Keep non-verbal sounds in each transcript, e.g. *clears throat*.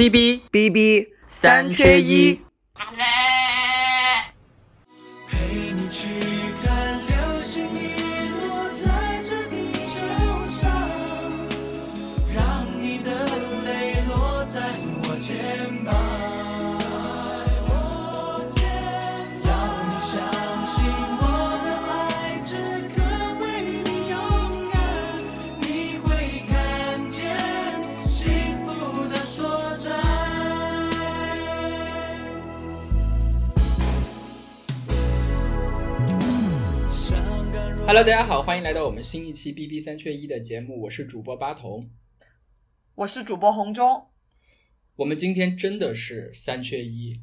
B B B B 三缺一。Hello，大家好，欢迎来到我们新一期 B B 三缺一的节目，我是主播八童。我是主播红中，我们今天真的是三缺一，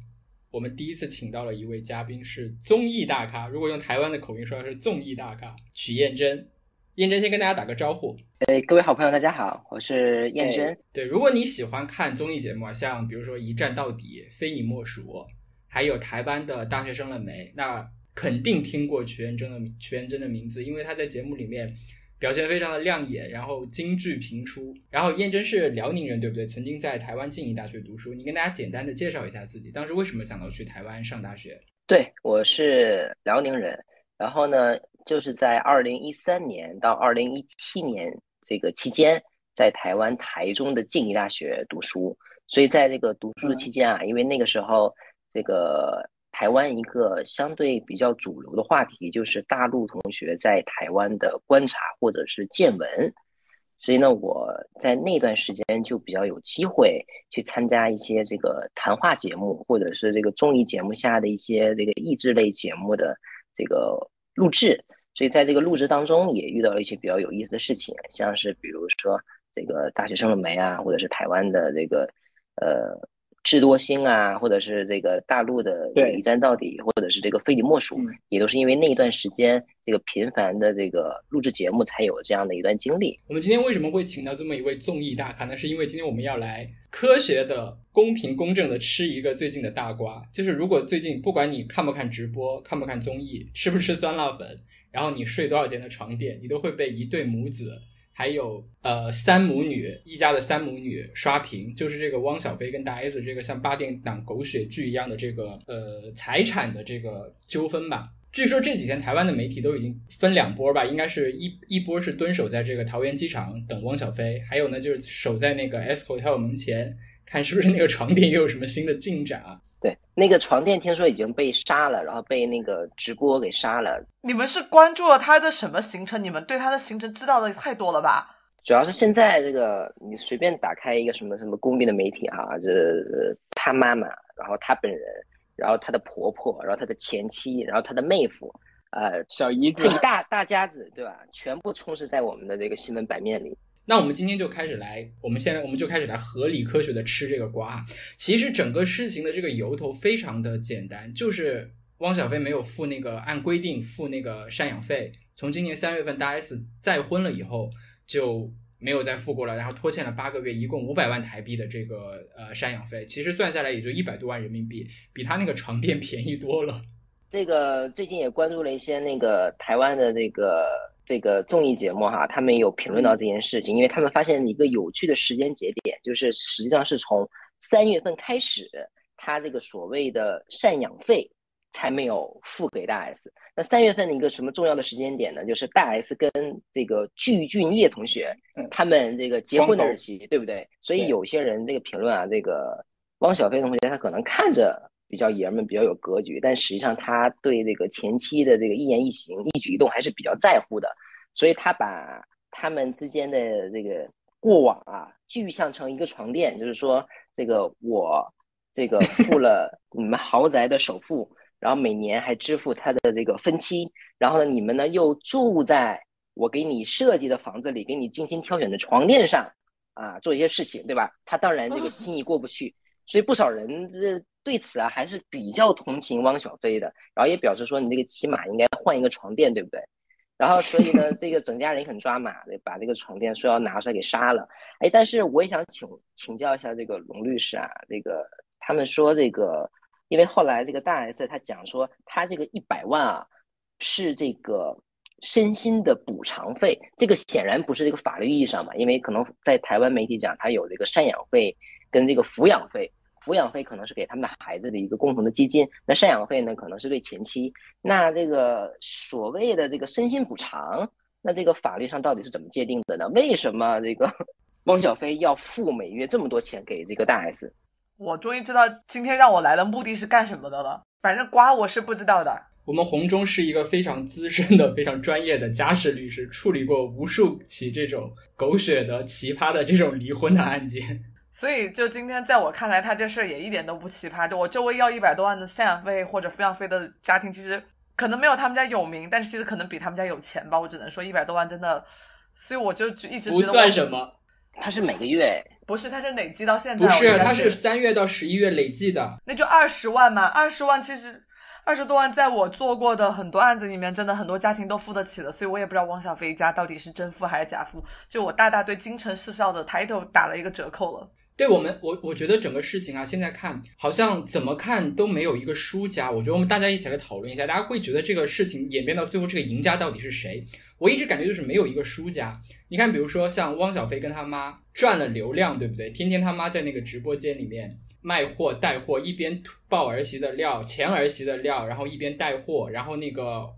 我们第一次请到了一位嘉宾是综艺大咖，如果用台湾的口音说是综艺大咖曲燕珍。燕珍先跟大家打个招呼。呃，各位好朋友，大家好，我是燕珍。对，如果你喜欢看综艺节目啊，像比如说《一站到底》《非你莫属》，还有台湾的《大学生了没》，那肯定听过曲燕真的曲燕真的名字，因为她在节目里面表现非常的亮眼，然后金句频出。然后燕珍是辽宁人，对不对？曾经在台湾静宜大学读书。你跟大家简单的介绍一下自己，当时为什么想到去台湾上大学？对，我是辽宁人。然后呢，就是在二零一三年到二零一七年这个期间，在台湾台中的静宜大学读书。所以在这个读书的期间啊，因为那个时候这个台湾一个相对比较主流的话题就是大陆同学在台湾的观察或者是见闻，所以呢，我在那段时间就比较有机会去参加一些这个谈话节目，或者是这个综艺节目下的一些这个益智类节目的这个录制。所以在这个录制当中，也遇到了一些比较有意思的事情，像是比如说这个大学生了没啊，或者是台湾的这个呃智多星啊，或者是这个大陆的对一站到底，或者是这个非你莫属，嗯也都是因为那一段时间这个频繁的这个录制节目，才有这样的一段经历。我们今天为什么会请到这么一位综艺大咖呢？是因为今天我们要来科学的、公平公正的吃一个最近的大瓜。就是如果最近不管你看不看直播、看不看综艺、吃不吃酸辣粉，然后你睡多少间的床垫，你都会被一对母子，还有呃三母女一家的三母女刷屏。就是这个汪小菲跟大 S 这个像八点档狗血剧一样的这个呃财产的这个纠纷吧。据说这几天台湾的媒体都已经分两波吧，应该是一一波是蹲守在这个桃园机场等汪小菲，还有呢就是守在那个 sqo 门前，看是不是那个床垫又有什么新的进展啊？对，那个床垫听说已经被杀了，然后被那个直播给杀了。你们是关注了他的什么行程？你们对他的行程知道的太多了吧？主要是现在这个，你随便打开一个什么什么公民的媒体哈、这呃他妈妈，然后他本人，然后他的婆婆，然后他的前妻，然后他的妹夫，呃，小姨子他一大大家子，对吧？全部充斥在我们的这个新闻版面里。那我们今天就开始来，我们现在我们就开始来合理科学的吃这个瓜。其实整个事情的这个由头非常的简单，就是汪小菲没有付那个按规定付那个赡养费，从今年三月份大 S 再婚了以后就没有再付过了，然后拖欠了八个月，一共五百万台币的这个呃赡养费，其实算下来也就一百多万人民币，比他那个床垫便宜多了。这个最近也关注了一些那个台湾的这个这个综艺节目哈，他们有评论到这件事情，因为他们发现一个有趣的时间节点，就是实际上是从三月份开始，他这个所谓的赡养费才没有付给大 S。那三月份的一个什么重要的时间点呢？就是大 S 跟这个具俊晔同学嗯他们这个结婚的日期，对不对？所以有些人这个评论啊，这个汪小菲同学他可能看着比较爷们，比较有格局，但实际上他对这个前妻的这个一言一行、一举一动还是比较在乎的，所以他把他们之间的这个过往啊，具象成一个床垫，就是说这个我这个付 *laughs* 了你们豪宅的首付，然后每年还支付他的这个分期，然后呢，你们呢又住在我给你设计的房子里，给你精心挑选的床垫上啊，做一些事情，对吧？他当然这个心意过不去，所以不少人这对此啊还是比较同情汪小菲的，然后也表示说你这个骑马应该换一个床垫，对不对？然后所以呢，*laughs* 这个整家人也很抓马的，把这个床垫说要拿出来给杀了。哎，但是我也想请请教一下这个龙律师啊，这个他们说这个，因为后来这个大 S 他讲说他这个一百万啊是这个身心的补偿费，这个显然不是这个法律意义上嘛，因为可能在台湾媒体讲他有这个赡养费跟这个抚养费。抚养费可能是给他们的孩子的一个共同的基金，那赡养费呢，可能是对前妻。那这个所谓的这个身心补偿，那这个法律上到底是怎么界定的呢？为什么这个 *laughs* 汪小菲要付每月这么多钱给这个大 S？我终于知道今天让我来的目的是干什么的了。反正瓜我是不知道的。我们红中是一个非常资深的、非常专业的家事律师，处理过无数起这种狗血的、奇葩的这种离婚的案件。所以，就今天在我看来，他这事儿也一点都不奇葩。就我周围要一百多万的赡养费或者抚养费的家庭，其实可能没有他们家有名，但是其实可能比他们家有钱吧。我只能说一百多万真的，所以我就一直不算什么。他是每个月不是，他是累计到现在。不是，他是三月到十一月累计的。那就二十万嘛，二十万其实二十多万，在我做过的很多案子里面，真的很多家庭都付得起的。所以我也不知道汪小菲家到底是真付还是假付。就我大大对京城四少的抬头打了一个折扣了。对我们，我我觉得整个事情啊，现在看好像怎么看都没有一个输家。我觉得我们大家一起来讨论一下，大家会觉得这个事情演变到最后，这个赢家到底是谁？我一直感觉就是没有一个输家。你看，比如说像汪小菲跟他妈赚了流量，对不对？天天他妈在那个直播间里面卖货带货，一边爆儿媳的料、前儿媳的料，然后一边带货，然后那个。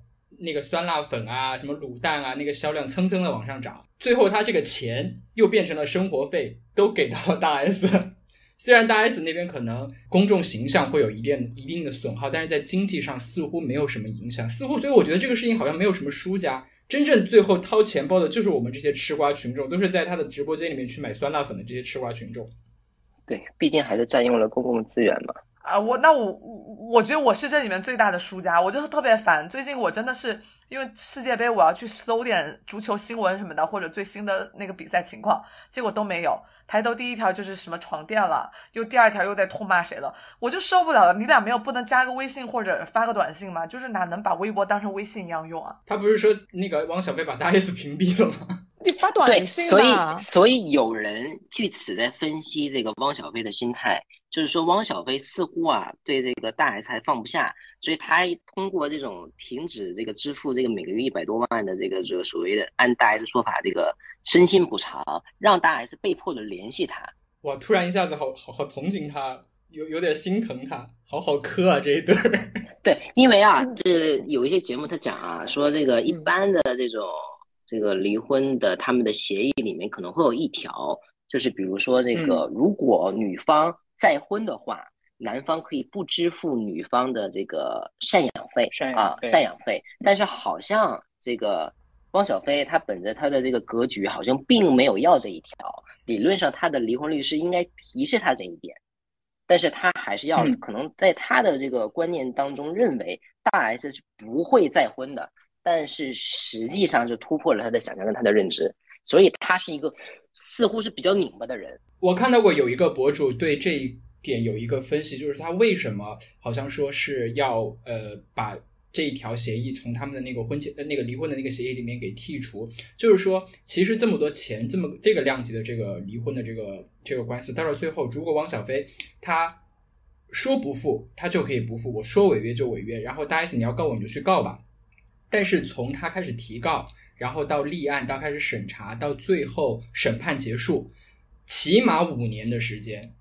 那个酸辣粉啊，什么卤蛋啊，那个销量蹭蹭的往上涨，最后他这个钱又变成了生活费，都给到了大 S。*laughs* 虽然大 S 那边可能公众形象会有一定一定的损耗，但是在经济上似乎没有什么影响，似乎所以我觉得这个事情好像没有什么输家，真正最后掏钱包的就是我们这些吃瓜群众，都是在他的直播间里面去买酸辣粉的这些吃瓜群众。对，毕竟还是占用了公共资源嘛。啊，我那我我觉得我是这里面最大的输家，我就是特别烦。最近我真的是因为世界杯，我要去搜点足球新闻什么的，或者最新的那个比赛情况，结果都没有。抬头第一条就是什么床垫了，又第二条又在痛骂谁了，我就受不了了。你俩没有不能加个微信或者发个短信吗？就是哪能把微博当成微信一样用啊？他不是说那个汪小菲把大 S 屏蔽了吗？*laughs* 你发短信所以所以有人据此在分析这个汪小菲的心态。就是说，汪小菲似乎啊对这个大 S 还放不下，所以他通过这种停止这个支付这个每个月一百多万的这个这个所谓的按大 S 说法这个身心补偿，让大 S 被迫的联系他。哇，突然一下子好好好同情他，有有点心疼他，好好磕啊这一对儿。*laughs* 对，因为啊，这有一些节目他讲啊，说这个一般的这种这个离婚的他们的协议里面可能会有一条，就是比如说这个如果女方。再婚的话，男方可以不支付女方的这个赡养费啊，赡养费。但是好像这个汪小菲他本着他的这个格局，好像并没有要这一条。理论上，他的离婚律师应该提示他这一点，但是他还是要，可能在他的这个观念当中认为大 S 是不会再婚的，但是实际上就突破了他的想象跟他的认知，所以他是一个似乎是比较拧巴的人。我看到过有一个博主对这一点有一个分析，就是他为什么好像说是要呃把这一条协议从他们的那个婚前呃那个离婚的那个协议里面给剔除，就是说其实这么多钱这么这个量级的这个离婚的这个这个官司到了最后，如果汪小菲他说不付，他就可以不付，我说违约就违约，然后大 S 你要告我你就去告吧，但是从他开始提告，然后到立案到开始审查到最后审判结束。起码五年的时间，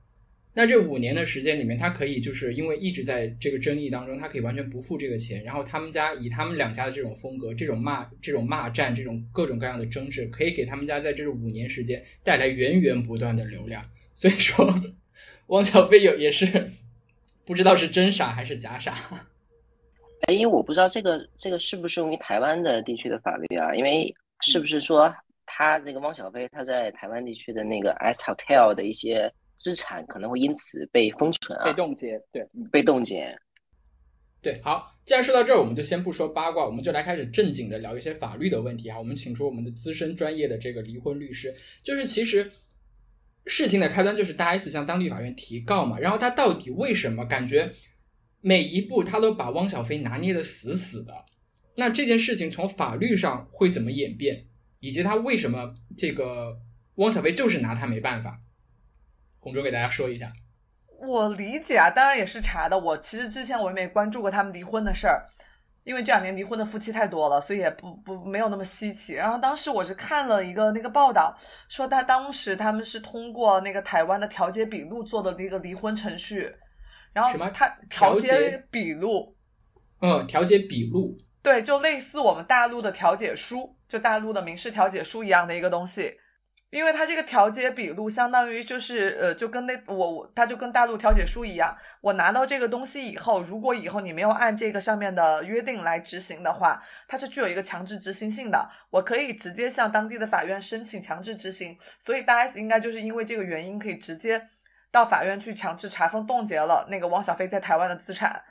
那这五年的时间里面，他可以就是因为一直在这个争议当中，他可以完全不付这个钱。然后他们家以他们两家的这种风格，这种骂、这种骂战、这种各种各样的争执，可以给他们家在这五年时间带来源源不断的流量。所以说，汪小菲有也是不知道是真傻还是假傻。哎，因为我不知道这个这个适不适用于台湾的地区的法律啊？因为是不是说？他那个汪小菲，他在台湾地区的那个 S Hotel 的一些资产可能会因此被封存啊，被冻结，对，被冻结。对，好，既然说到这儿，我们就先不说八卦，我们就来开始正经的聊一些法律的问题哈。我们请出我们的资深专业的这个离婚律师，就是其实事情的开端就是大 S 向当地法院提告嘛，然后他到底为什么感觉每一步他都把汪小菲拿捏的死死的？那这件事情从法律上会怎么演变？以及他为什么这个汪小菲就是拿他没办法？红中给大家说一下。我理解啊，当然也是查的。我其实之前我也没关注过他们离婚的事儿，因为这两年离婚的夫妻太多了，所以也不不没有那么稀奇。然后当时我是看了一个那个报道，说他当时他们是通过那个台湾的调解笔录做的那个离婚程序，然后什么他调解笔录，嗯，调解笔录，对，就类似我们大陆的调解书，就大陆的民事调解书一样的一个东西。因为它这个调解笔录相当于就是呃，就跟那我我它就跟大陆调解书一样，我拿到这个东西以后，如果以后你没有按这个上面的约定来执行的话，它是具有一个强制执行性的，我可以直接向当地的法院申请强制执行。所以大 S 应该就是因为这个原因，可以直接到法院去强制查封冻结了那个汪小菲在台湾的资产。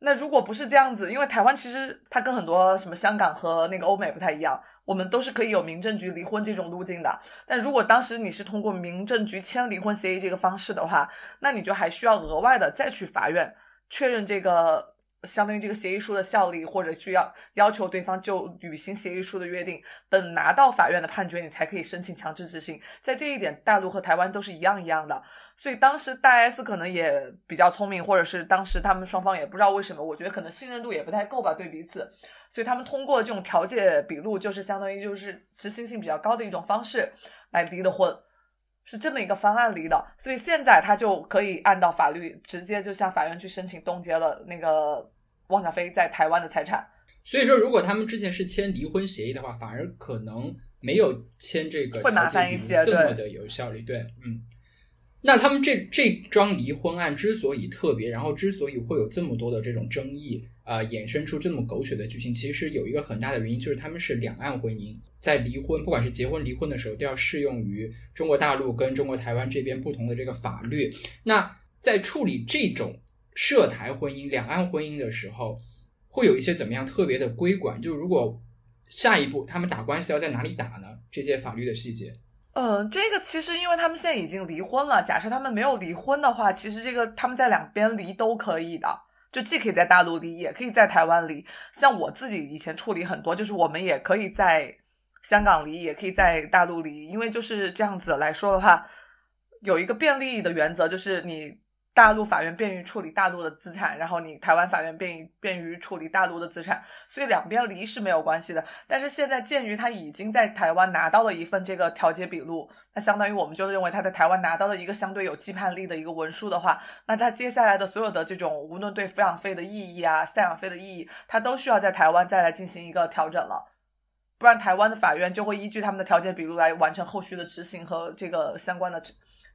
那如果不是这样子，因为台湾其实它跟很多什么香港和那个欧美不太一样，我们都是可以有民政局离婚这种路径的。但如果当时你是通过民政局签离婚协议这个方式的话，那你就还需要额外的再去法院确认这个相当于这个协议书的效力，或者需要要求对方就履行协议书的约定。等拿到法院的判决，你才可以申请强制执行。在这一点，大陆和台湾都是一样一样的。所以当时大 S 可能也比较聪明，或者是当时他们双方也不知道为什么，我觉得可能信任度也不太够吧，对彼此。所以他们通过这种调解笔录，就是相当于就是执行性比较高的一种方式来离的婚，是这么一个方案离的。所以现在他就可以按照法律直接就向法院去申请冻结了那个汪小菲在台湾的财产。所以说，如果他们之前是签离婚协议的话，反而可能没有签这个会麻烦一些对的有效率。对，嗯。那他们这这桩离婚案之所以特别，然后之所以会有这么多的这种争议，呃、衍生出这么狗血的剧情，其实有一个很大的原因，就是他们是两岸婚姻，在离婚，不管是结婚离婚的时候，都要适用于中国大陆跟中国台湾这边不同的这个法律。那在处理这种涉台婚姻、两岸婚姻的时候，会有一些怎么样特别的规管？就如果下一步他们打官司要在哪里打呢？这些法律的细节。嗯，这个其实因为他们现在已经离婚了，假设他们没有离婚的话，其实这个他们在两边离都可以的，就既可以在大陆离，也可以在台湾离。像我自己以前处理很多，就是我们也可以在香港离，也可以在大陆离，因为就是这样子来说的话，有一个便利的原则，就是你大陆法院便于处理大陆的资产，然后你台湾法院便于便于处理大陆的资产，所以两边离是没有关系的。但是现在鉴于他已经在台湾拿到了一份这个调解笔录，那相当于我们就认为他在台湾拿到了一个相对有羁绊力的一个文书的话，那他接下来的所有的这种无论对抚养费的意义啊、赡养费的意义，他都需要在台湾再来进行一个调整了。不然，台湾的法院就会依据他们的调解笔录来完成后续的执行和这个相关的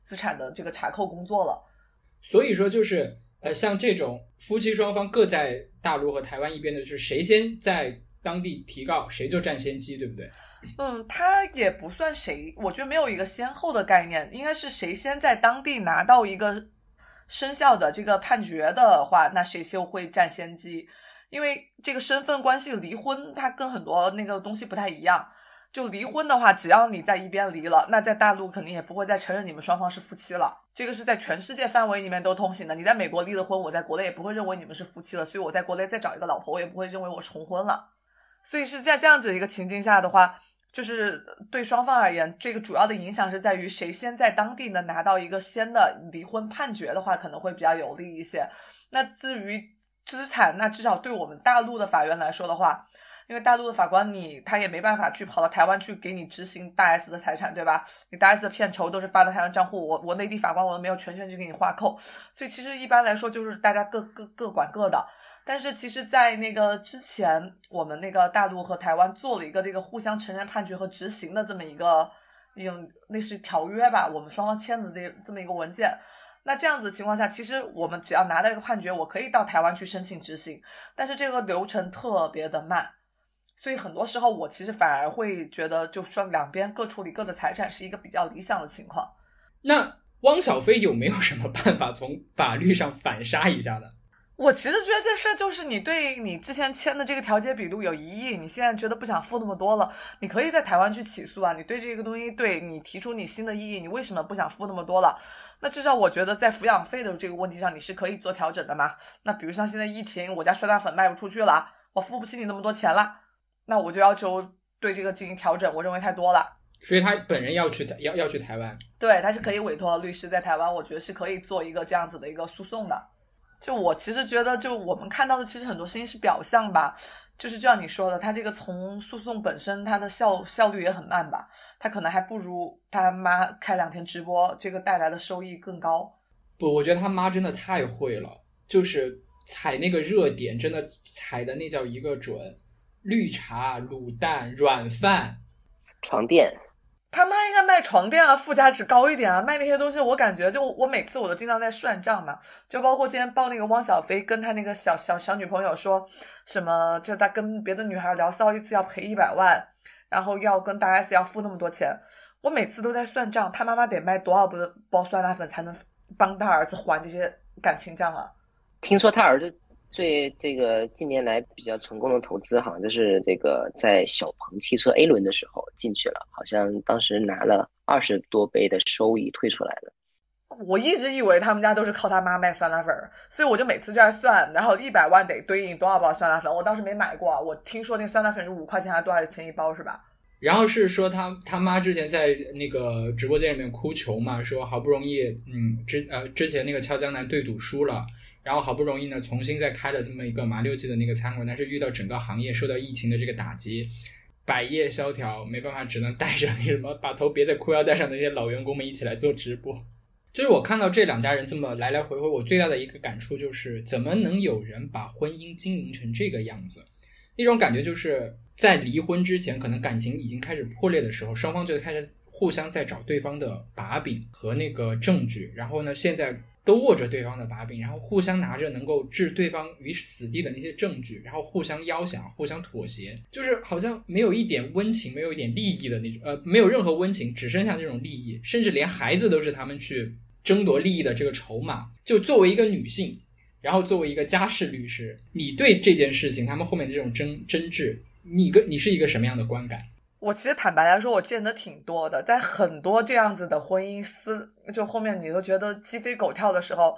资产的这个查扣工作了。所以说，就是呃，像这种夫妻双方各在大陆和台湾一边的，就是谁先在当地提告，谁就占先机，对不对？嗯，他也不算谁，我觉得没有一个先后的概念，应该是谁先在当地拿到一个生效的这个判决的话，那谁就会占先机。因为这个身份关系离婚，它跟很多那个东西不太一样。就离婚的话，只要你在一边离了，那在大陆肯定也不会再承认你们双方是夫妻了。这个是在全世界范围里面都通行的。你在美国离了婚，我在国内也不会认为你们是夫妻了，所以我在国内再找一个老婆，我也不会认为我重婚了。所以是在这样子一个情境下的话，就是对双方而言，这个主要的影响是在于谁先在当地能拿到一个先的离婚判决的话，可能会比较有利一些。那至于资产，那至少对我们大陆的法院来说的话，因为大陆的法官你他也没办法去跑到台湾去给你执行大 S 的财产，对吧？你大 S 的片酬都是发到台湾账户，我我内地法官我都没有权限去给你划扣，所以其实一般来说就是大家各各各管各的。但是其实，在那个之前，我们那个大陆和台湾做了一个这个互相承认判决和执行的这么一个一种类似于条约吧，我们双方签的这这么一个文件。那这样子的情况下，其实我们只要拿到一个判决，我可以到台湾去申请执行，但是这个流程特别的慢，所以很多时候我其实反而会觉得，就说两边各处理各的财产是一个比较理想的情况。那汪小菲有没有什么办法从法律上反杀一下呢？我其实觉得这事儿就是你对你之前签的这个调解笔录有疑义，你现在觉得不想付那么多了，你可以在台湾去起诉啊。你对这个东西，对你提出你新的异议，你为什么不想付那么多了？那至少我觉得在抚养费的这个问题上，你是可以做调整的嘛。那比如像现在疫情，我家酸辣粉卖不出去了，我付不起你那么多钱了，那我就要求对这个进行调整，我认为太多了。所以他本人要去台要要去台湾。对，他是可以委托律师在台湾，我觉得是可以做一个这样子的一个诉讼的。就我其实觉得，就我们看到的，其实很多事情是表象吧。就是就像你说的，他这个从诉讼本身，它的效效率也很慢吧。他可能还不如他妈开两天直播，这个带来的收益更高。不，我觉得他妈真的太会了，就是踩那个热点，真的踩的那叫一个准。绿茶、卤蛋、软饭、床垫。他妈应该卖床垫啊，附加值高一点啊！卖那些东西，我感觉就我每次我都经常在算账嘛，就包括今天报那个汪小菲跟他那个小小小女朋友说什么，就他跟别的女孩聊骚一次要赔一百万，然后要跟大 S 要付那么多钱，我每次都在算账，他妈妈得卖多少包包酸辣粉才能帮他儿子还这些感情账啊？听说他儿子。最这个近年来比较成功的投资，好像就是这个在小鹏汽车 A 轮的时候进去了，好像当时拿了二十多倍的收益退出来的。我一直以为他们家都是靠他妈卖酸辣粉，所以我就每次就在算，然后一百万得对应多少包酸辣粉。我当时没买过，我听说那酸辣粉是五块钱还是多少钱一包是吧？然后是说他他妈之前在那个直播间里面哭穷嘛，说好不容易嗯之呃之前那个俏江南对赌输了。然后好不容易呢，重新再开了这么一个麻六记的那个餐馆，但是遇到整个行业受到疫情的这个打击，百业萧条，没办法，只能带着那什么，把头别在裤腰带上那些老员工们一起来做直播。就是我看到这两家人这么来来回回，我最大的一个感触就是，怎么能有人把婚姻经营成这个样子？那种感觉就是在离婚之前，可能感情已经开始破裂的时候，双方就开始互相在找对方的把柄和那个证据，然后呢，现在。都握着对方的把柄，然后互相拿着能够置对方于死地的那些证据，然后互相邀想、互相妥协，就是好像没有一点温情，没有一点利益的那种，呃，没有任何温情，只剩下这种利益，甚至连孩子都是他们去争夺利益的这个筹码。就作为一个女性，然后作为一个家事律师，你对这件事情，他们后面的这种争争执，你跟你是一个什么样的观感？我其实坦白来说，我见的挺多的，在很多这样子的婚姻私，就后面你都觉得鸡飞狗跳的时候，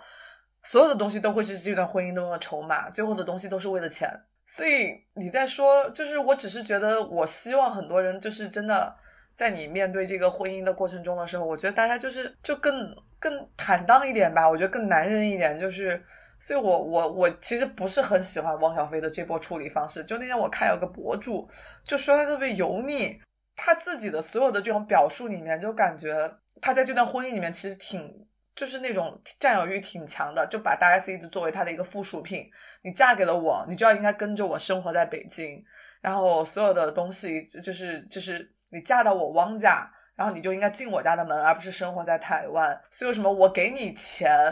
所有的东西都会是这段婚姻中的筹码，最后的东西都是为了钱。所以你在说，就是我只是觉得，我希望很多人就是真的，在你面对这个婚姻的过程中的时候，我觉得大家就是就更更坦荡一点吧，我觉得更男人一点，就是。所以，我我我其实不是很喜欢汪小菲的这波处理方式。就那天我看有个博主就说他特别油腻，他自己的所有的这种表述里面，就感觉他在这段婚姻里面其实挺就是那种占有欲挺强的，就把大 S 一直作为他的一个附属品。你嫁给了我，你就要应该跟着我生活在北京，然后所有的东西就是就是你嫁到我汪家，然后你就应该进我家的门，而不是生活在台湾。所以为什么我给你钱。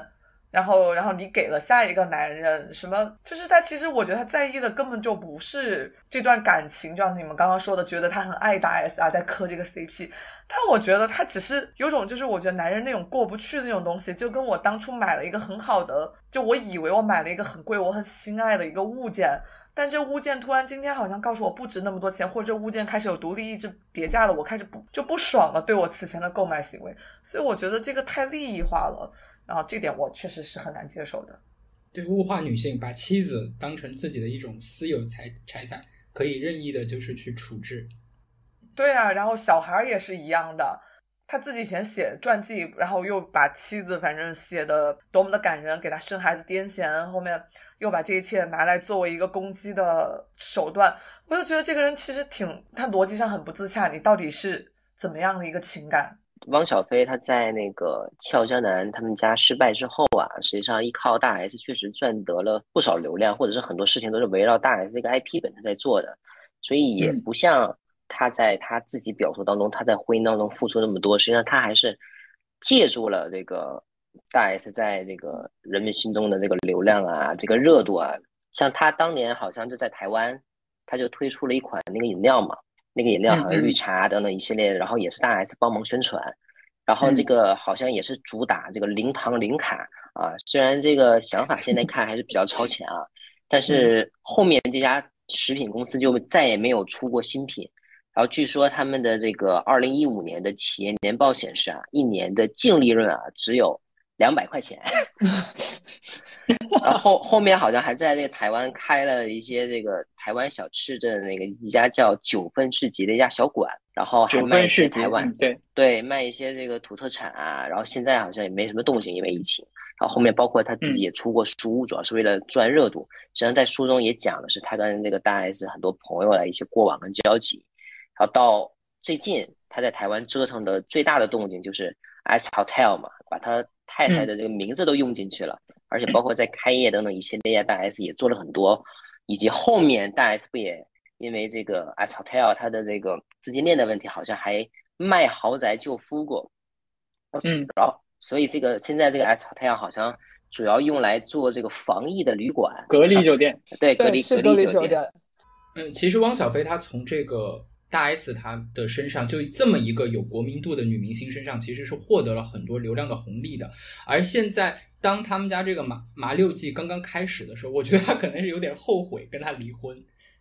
然后，然后你给了下一个男人什么？就是他其实，我觉得他在意的根本就不是这段感情，就像你们刚刚说的，觉得他很爱大 S 啊，在磕这个 CP。但我觉得他只是有种，就是我觉得男人那种过不去的那种东西，就跟我当初买了一个很好的，就我以为我买了一个很贵、我很心爱的一个物件，但这物件突然今天好像告诉我不值那么多钱，或者这物件开始有独立意志叠加了，我开始不就不爽了，对我此前的购买行为。所以我觉得这个太利益化了。然后这点我确实是很难接受的，对物化女性，把妻子当成自己的一种私有财财产，可以任意的就是去处置。对啊，然后小孩也是一样的，他自己以前写传记，然后又把妻子反正写的多么的感人，给他生孩子癫痫，后面又把这一切拿来作为一个攻击的手段，我就觉得这个人其实挺，他逻辑上很不自洽，你到底是怎么样的一个情感？汪小菲他在那个俏江南他们家失败之后啊，实际上依靠大 S 确实赚得了不少流量，或者是很多事情都是围绕大 S 这个 IP 本身在做的，所以也不像他在他自己表述当中，他在婚姻当中付出那么多，实际上他还是借助了这个大 S 在这个人们心中的这个流量啊，这个热度啊，像他当年好像就在台湾，他就推出了一款那个饮料嘛。那个饮料好像绿茶等等一系列，然后也是大 S 帮忙宣传，然后这个好像也是主打这个零糖零卡啊。虽然这个想法现在看还是比较超前啊，但 *laughs* 是后面这家食品公司就再也没有出过新品。然后据说他们的这个二零一五年的企业年报显示啊，一年的净利润啊只有。两百块钱，*laughs* 然后后面好像还在这个台湾开了一些这个台湾小吃的那个一家叫九份市集的一家小馆，然后还卖一些台湾对对卖一些这个土特产啊，然后现在好像也没什么动静，因为疫情。然，后后面包括他自己也出过书，主要是为了赚热度。实际上在书中也讲的是他跟那个大 S 很多朋友的一些过往跟交集。然后到最近他在台湾折腾的最大的动静就是 S Hotel 嘛，把他太太的这个名字都用进去了，而且包括在开业等等一系列，大 S 也做了很多，以及后面大 S 不也因为这个 S Hotel 它的这个资金链的问题，好像还卖豪宅救夫过。嗯，然后所以这个现在这个 S Hotel 好像主要用来做这个防疫的旅馆、隔离酒店。对，隔对，离是隔离酒酒店。嗯，其实汪小菲他从这个大 S 她的身上，就这么一个有国民度的女明星身上，其实是获得了很多流量的红利的。而现在，当他们家这个麻麻六记刚刚开始的时候，我觉得他可能是有点后悔跟他离婚。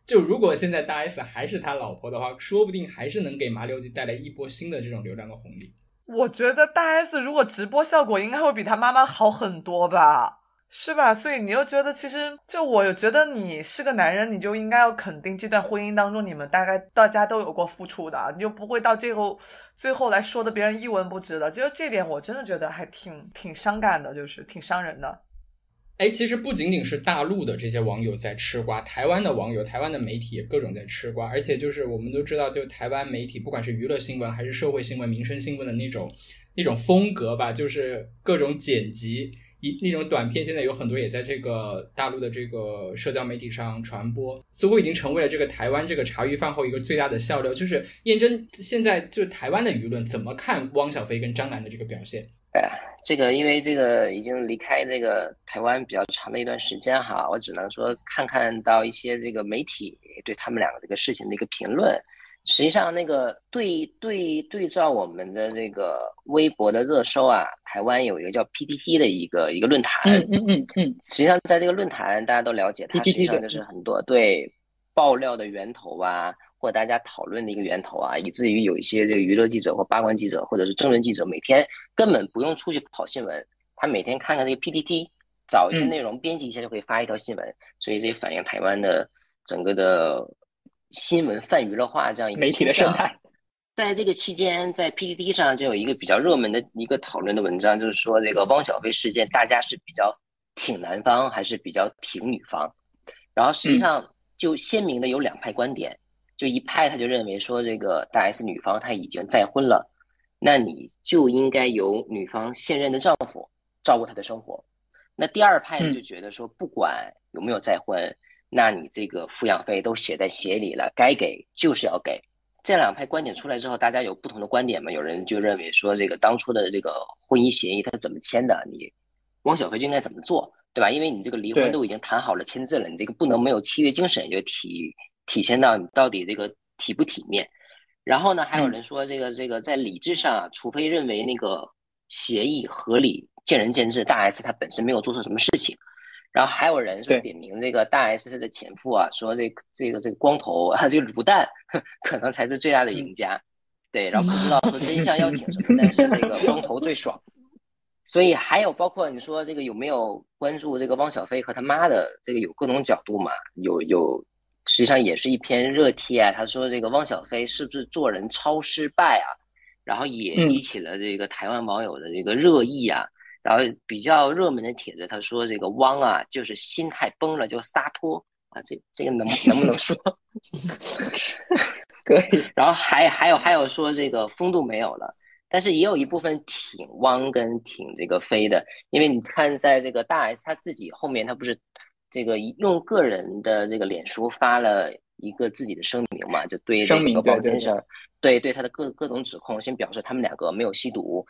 就如果现在大 S 还是他老婆的话，说不定还是能给麻六记带来一波新的这种流量的红利。我觉得大 S 如果直播效果应该会比她妈妈好很多吧，是吧？所以你又觉得其实就我又觉得你是个男人，你就应该要肯定这段婚姻当中你们大概大家都有过付出的，你就不会到最后最后来说的别人一文不值的。就这点我真的觉得还挺挺伤感的，就是挺伤人的。哎，其实不仅仅是大陆的这些网友在吃瓜，台湾的网友、台湾的媒体也各种在吃瓜。而且就是我们都知道，就台湾媒体，不管是娱乐新闻还是社会新闻、民生新闻的那种那种风格吧，就是各种剪辑一那种短片，现在有很多也在这个大陆的这个社交媒体上传播，似乎已经成为了这个台湾这个茶余饭后一个最大的笑料。就是验证现在就是台湾的舆论怎么看汪小菲跟张兰的这个表现。哎呀，这个因为这个已经离开这个台湾比较长的一段时间哈，我只能说看看到一些这个媒体对他们两个这个事情的一个评论。实际上，那个对对对照我们的这个微博的热搜啊，台湾有一个叫 PTT 的一个一个论坛。嗯嗯嗯嗯。实际上，在这个论坛，大家都了解，它实际上就是很多对爆料的源头啊。或大家讨论的一个源头啊，以至于有一些这个娱乐记者或八卦记者或者是政论记者，每天根本不用出去跑新闻，他每天看看这个 PPT，找一些内容编辑一下就可以发一条新闻，所以这也反映台湾的整个的新闻泛娱乐化这样一个媒体的生态。在这个期间，在 PPT 上就有一个比较热门的一个讨论的文章，就是说这个汪小菲事件，大家是比较挺男方还是比较挺女方？然后实际上就鲜明的有两派观点。就一派他就认为说这个大 S 女方她已经再婚了，那你就应该由女方现任的丈夫照顾她的生活。那第二派呢就觉得说不管有没有再婚，那你这个抚养费都写在协议里了，该给就是要给。这两派观点出来之后，大家有不同的观点嘛？有人就认为说这个当初的这个婚姻协议他怎么签的，你汪小菲就应该怎么做，对吧？因为你这个离婚都已经谈好了签字了，你这个不能没有契约精神就体。体现到你到底这个体不体面，然后呢，还有人说这个这个在理智上啊，除非认为那个协议合理，见仁见智。大 S 她本身没有做错什么事情，然后还有人说点名这个大 S 她的前夫啊，说这这个这个光头啊，*laughs* 这个卤蛋可能才是最大的赢家，对，然后不知道说 *laughs* 真相要挺什么，但是这个光头最爽。所以还有包括你说这个有没有关注这个汪小菲和他妈的这个有各种角度嘛？有有。实际上也是一篇热帖啊，他说这个汪小菲是不是做人超失败啊？然后也激起了这个台湾网友的这个热议啊。然后比较热门的帖子，他说这个汪啊，就是心态崩了就撒泼啊，这这个能能不能说？*laughs* 可以。然后还还有还有说这个风度没有了，但是也有一部分挺汪跟挺这个飞的，因为你看在这个大 S 他自己后面，他不是。这个用个人的这个脸书发了一个自己的声明嘛，就对这个包先生，对对他的各各种指控，先表示他们两个没有吸毒，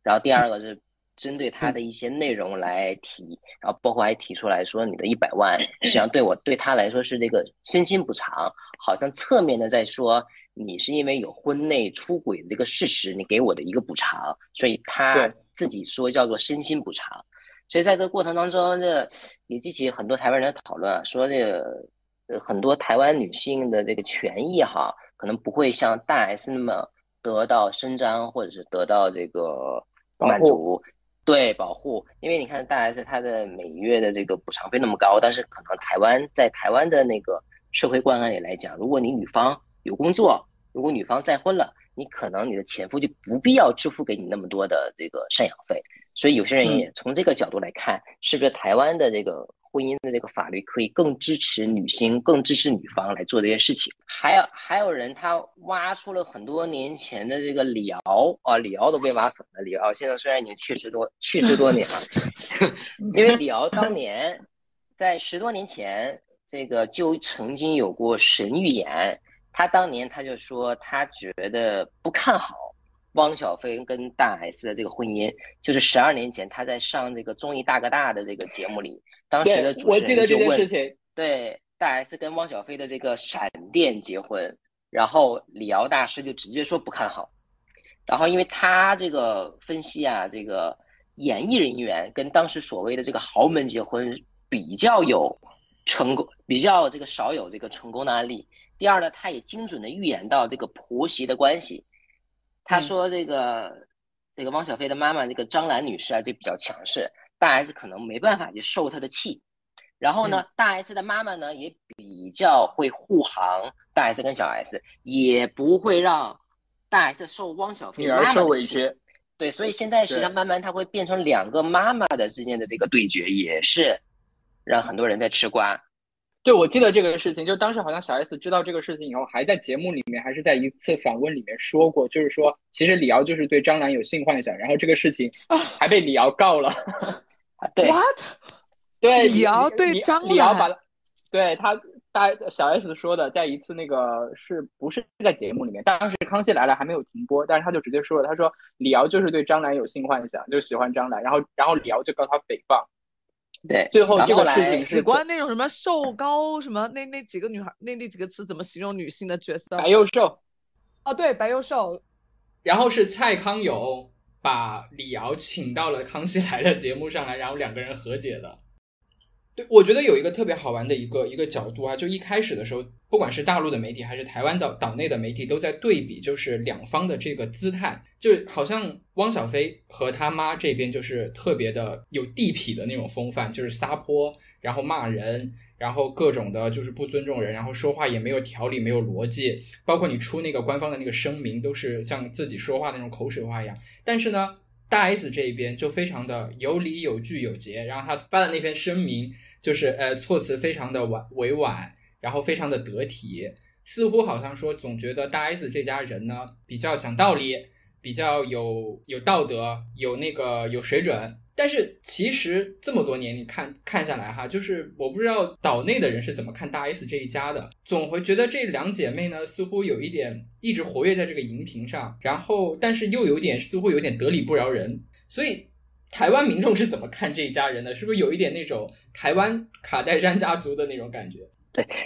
然后第二个是针对他的一些内容来提，然后包括还提出来说你的一百万实际上对我对他来说是这个身心补偿，好像侧面的在说你是因为有婚内出轨这个事实，你给我的一个补偿，所以他自己说叫做身心补偿。所以在这个过程当中，这也激起很多台湾人的讨论啊，说这个呃很多台湾女性的这个权益哈，可能不会像大 S 那么得到伸张，或者是得到这个满足，对保护。因为你看大 S 她的每月的这个补偿费那么高，但是可能台湾在台湾的那个社会观念里来讲，如果你女方有工作，如果女方再婚了，你可能你的前夫就不必要支付给你那么多的这个赡养费。所以有些人也从这个角度来看，是不是台湾的这个婚姻的这个法律可以更支持女性、更支持女方来做这些事情？还有还有人他挖出了很多年前的这个李敖啊，李敖都被挖粉了。李敖现在虽然已经去世多去世多年了，*laughs* 因为李敖当年在十多年前，这个就曾经有过神预言。他当年他就说他觉得不看好汪小菲跟大 S 的这个婚姻，就是十二年前他在上这个综艺大哥大的这个节目里，当时的主我持记得这件人就问事情，对大 S 跟汪小菲的这个闪电结婚，然后李敖大师就直接说不看好，然后因为他这个分析啊，这个演艺人员跟当时所谓的这个豪门结婚比较有成功，比较这个少有这个成功的案例。第二呢，他也精准的预言到这个婆媳的关系。他说这个、这个汪小菲的妈妈这个张兰女士啊就比较强势，大 S 可能没办法去受她的气。然后呢，大 S 的妈妈呢也比较会护航大 S 跟小 S，也不会让大 S 受汪小菲妈妈的气。委屈，对，所以现在实际上慢慢它会变成两个妈妈的之间的这个对决，也是让很多人在吃瓜。对，我记得这个事情，就当时好像小 S 知道这个事情以后，还在节目里面，还是在一次访问里面说过，就是说，其实李敖就是对张兰有性幻想，然后这个事情还被李敖告了。*laughs* 啊，对，What？对，李敖对张兰李敖把，对他大小 S 说的，在一次那个是不是在节目里面？当时《康熙来了》还没有停播，但是他就直接说了，他说李敖就是对张兰有性幻想，就喜欢张兰，然后然后李敖就告他诽谤，对，最后这个然后来事情是喜欢那种什么瘦高什么那那几个女孩那那几个词怎么形容女性的角色？白幼瘦，哦，对，白幼瘦。然后是蔡康永把李敖请到了《康熙来了》节目上来，然后两个人和解的。对，我觉得有一个特别好玩的一个一个角度啊，就一开始的时候，不管是大陆的媒体还是台湾岛岛内的媒体，都在对比，就是两方的这个姿态，就好像汪小菲和他妈这边就是特别的有地痞的那种风范，就是撒泼，然后骂人，然后各种的就是不尊重人，然后说话也没有条理，没有逻辑，包括你出那个官方的那个声明，都是像自己说话那种口水话一样。但是呢，大 S 这一边就非常的有理有据有节，然后他发的那篇声明就是呃措辞非常的婉委婉，然后非常的得体，似乎好像说总觉得大 S 这家人呢比较讲道理，比较有有道德，有那个有水准。但是其实这么多年你看看下来哈，就是我不知道岛内的人是怎么看大 S 这一家的，总会觉得这两姐妹呢似乎有一点一直活跃在这个荧屏上，然后但是又有点似乎有点得理不饶人，所以台湾民众是怎么看这一家人的？是不是有一点那种台湾卡戴珊家族的那种感觉？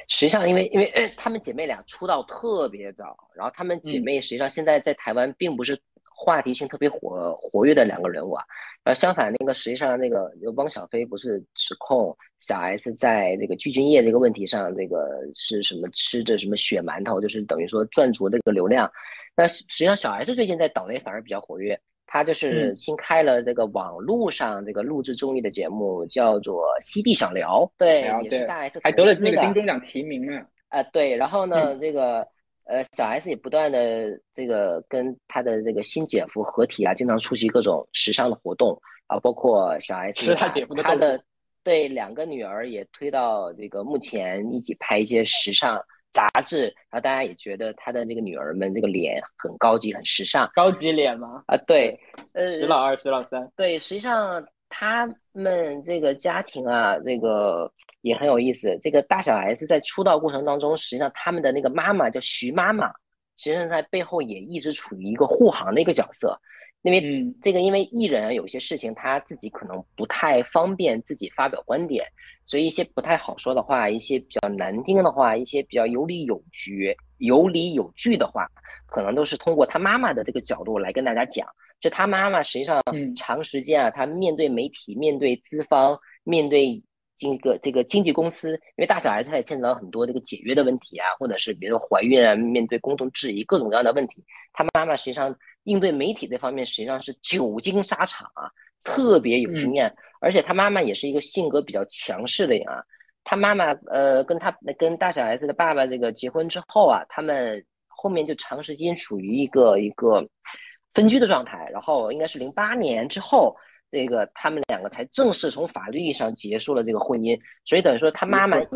实际上因为因为呃她们姐妹俩出道特别早，然后她们姐妹实际上现在在台湾并不是话题性特别活活跃的两个人物啊。而，相反，那个实际上那个汪小菲不是指控小 S 在那个聚精液这个问题上，这个是什么吃着什么血馒头，就是等于说赚足这个流量。那实际上小 S 最近在岛内反而比较活跃，她就是嗯新开了这个网络上这个录制综艺的节目，叫做《西币想聊》，对，也是大 S 还得了那个金钟奖提名呢。啊、对，然后呢，这个呃，小 S 也不断的这个跟她的这个新姐夫合体啊，经常出席各种时尚的活动啊，包括小 S 是她姐夫的豆腐她的对两个女儿也推到这个目前一起拍一些时尚杂志，然后大家也觉得他的那个女儿们那个脸很高级、很时尚高级脸吗？啊，对，呃，徐老二、徐老三，对，实际上他们这个家庭啊，这个也很有意思。这个大小 S 在出道过程当中，实际上他们的那个妈妈叫徐妈妈，实际上在背后也一直处于一个护航的一个角色。因为嗯这个，因为艺人啊有些事情他自己可能不太方便自己发表观点，所以一些不太好说的话，一些比较难听的话，一些比较有理有据、有理有据的话，可能都是通过他妈妈的这个角度来跟大家讲。就他妈妈实际上嗯长时间啊，他面对媒体、面对资方、面对这个这个经纪公司，因为大小 S 他也牵扯到很多这个解约的问题啊，或者是比如说怀孕啊，面对公众质疑各种各样的问题，他妈妈实际上应对媒体这方面实际上是久经沙场啊，特别有经验，而且他妈妈也是一个性格比较强势的人啊。他妈妈呃跟他跟大小 S 的爸爸这个结婚之后啊，他们后面就长时间处于一个一个分居的状态，然后应该是零八年之后，这个他们两个才正式从法律意义上结束了这个婚姻，所以等于说他妈妈一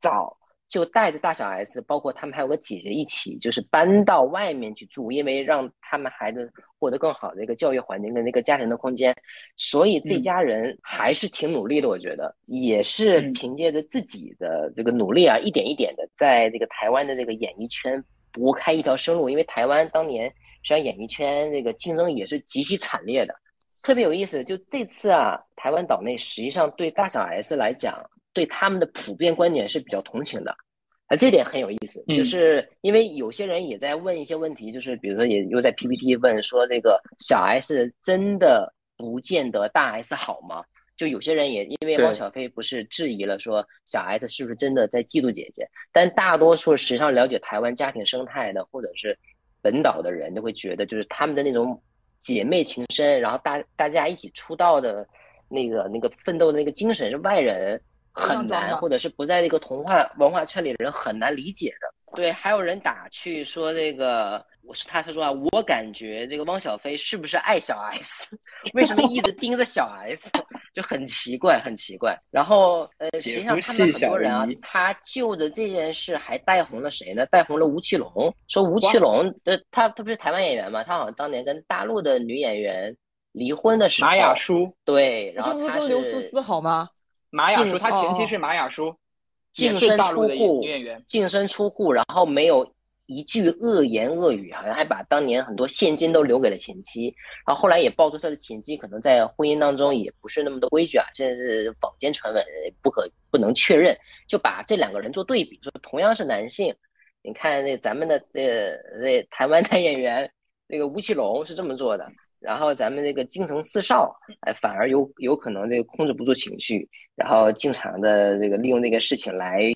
早就带着大小 S，包括他们还有个姐姐一起，就是搬到外面去住，因为让他们孩子获得更好的一个教育环境跟那个家庭的空间，所以这家人还是挺努力的，我觉得也是嗯。凭借着自己的这个努力啊，一点一点的在这个台湾的这个演艺圈搏开一条生路，因为台湾当年实际上演艺圈这个竞争也是极其惨烈的。特别有意思，就这次啊，台湾岛内实际上对大小 S 来讲，对他们的普遍观点是比较同情的，啊，这点很有意思，嗯。就是因为有些人也在问一些问题，就是比如说也又在 PPT 问说这个小 S 真的不见得大 S 好吗？就有些人也因为对。汪小菲不是质疑了说小 S 是不是真的在嫉妒姐姐，但大多数实际上了解台湾家庭生态的或者是本岛的人都会觉得，就是他们的那种姐妹情深，然后大大家一起出道的那个那个奋斗的那个精神，是外人很难，或者是不在这个童话文化圈里的人很难理解的。对，还有人打趣说这个，我是他他说啊，我感觉这个汪小菲是不是爱小 S？*laughs* 为什么一直盯着小 S？*laughs* 就很奇怪，很奇怪。然后呃，实际上他们很多人啊他就着这件事还带红了谁呢？带红了吴奇隆，说吴奇隆呃，他他不是台湾演员嘛，他好像当年跟大陆的女演员离婚的时候，马雅舒，对，然这不是后他跟刘思思好吗？晋马雅舒，他前哦妻是马雅舒，净身出户。净身出户，然后没有一句恶言恶语，好像还把当年很多现金都留给了前妻。然后后来也爆出他的前妻可能在婚姻当中也不是那么的规矩啊，现在是坊间传闻，不可不能确认，就把这两个人做对比，说同样是男性，你看那咱们的呃那台湾男演员那个吴奇隆是这么做的。然后咱们这个京城四少，哎，反而有有可能这个控制不住情绪，然后经常的这个利用这个事情来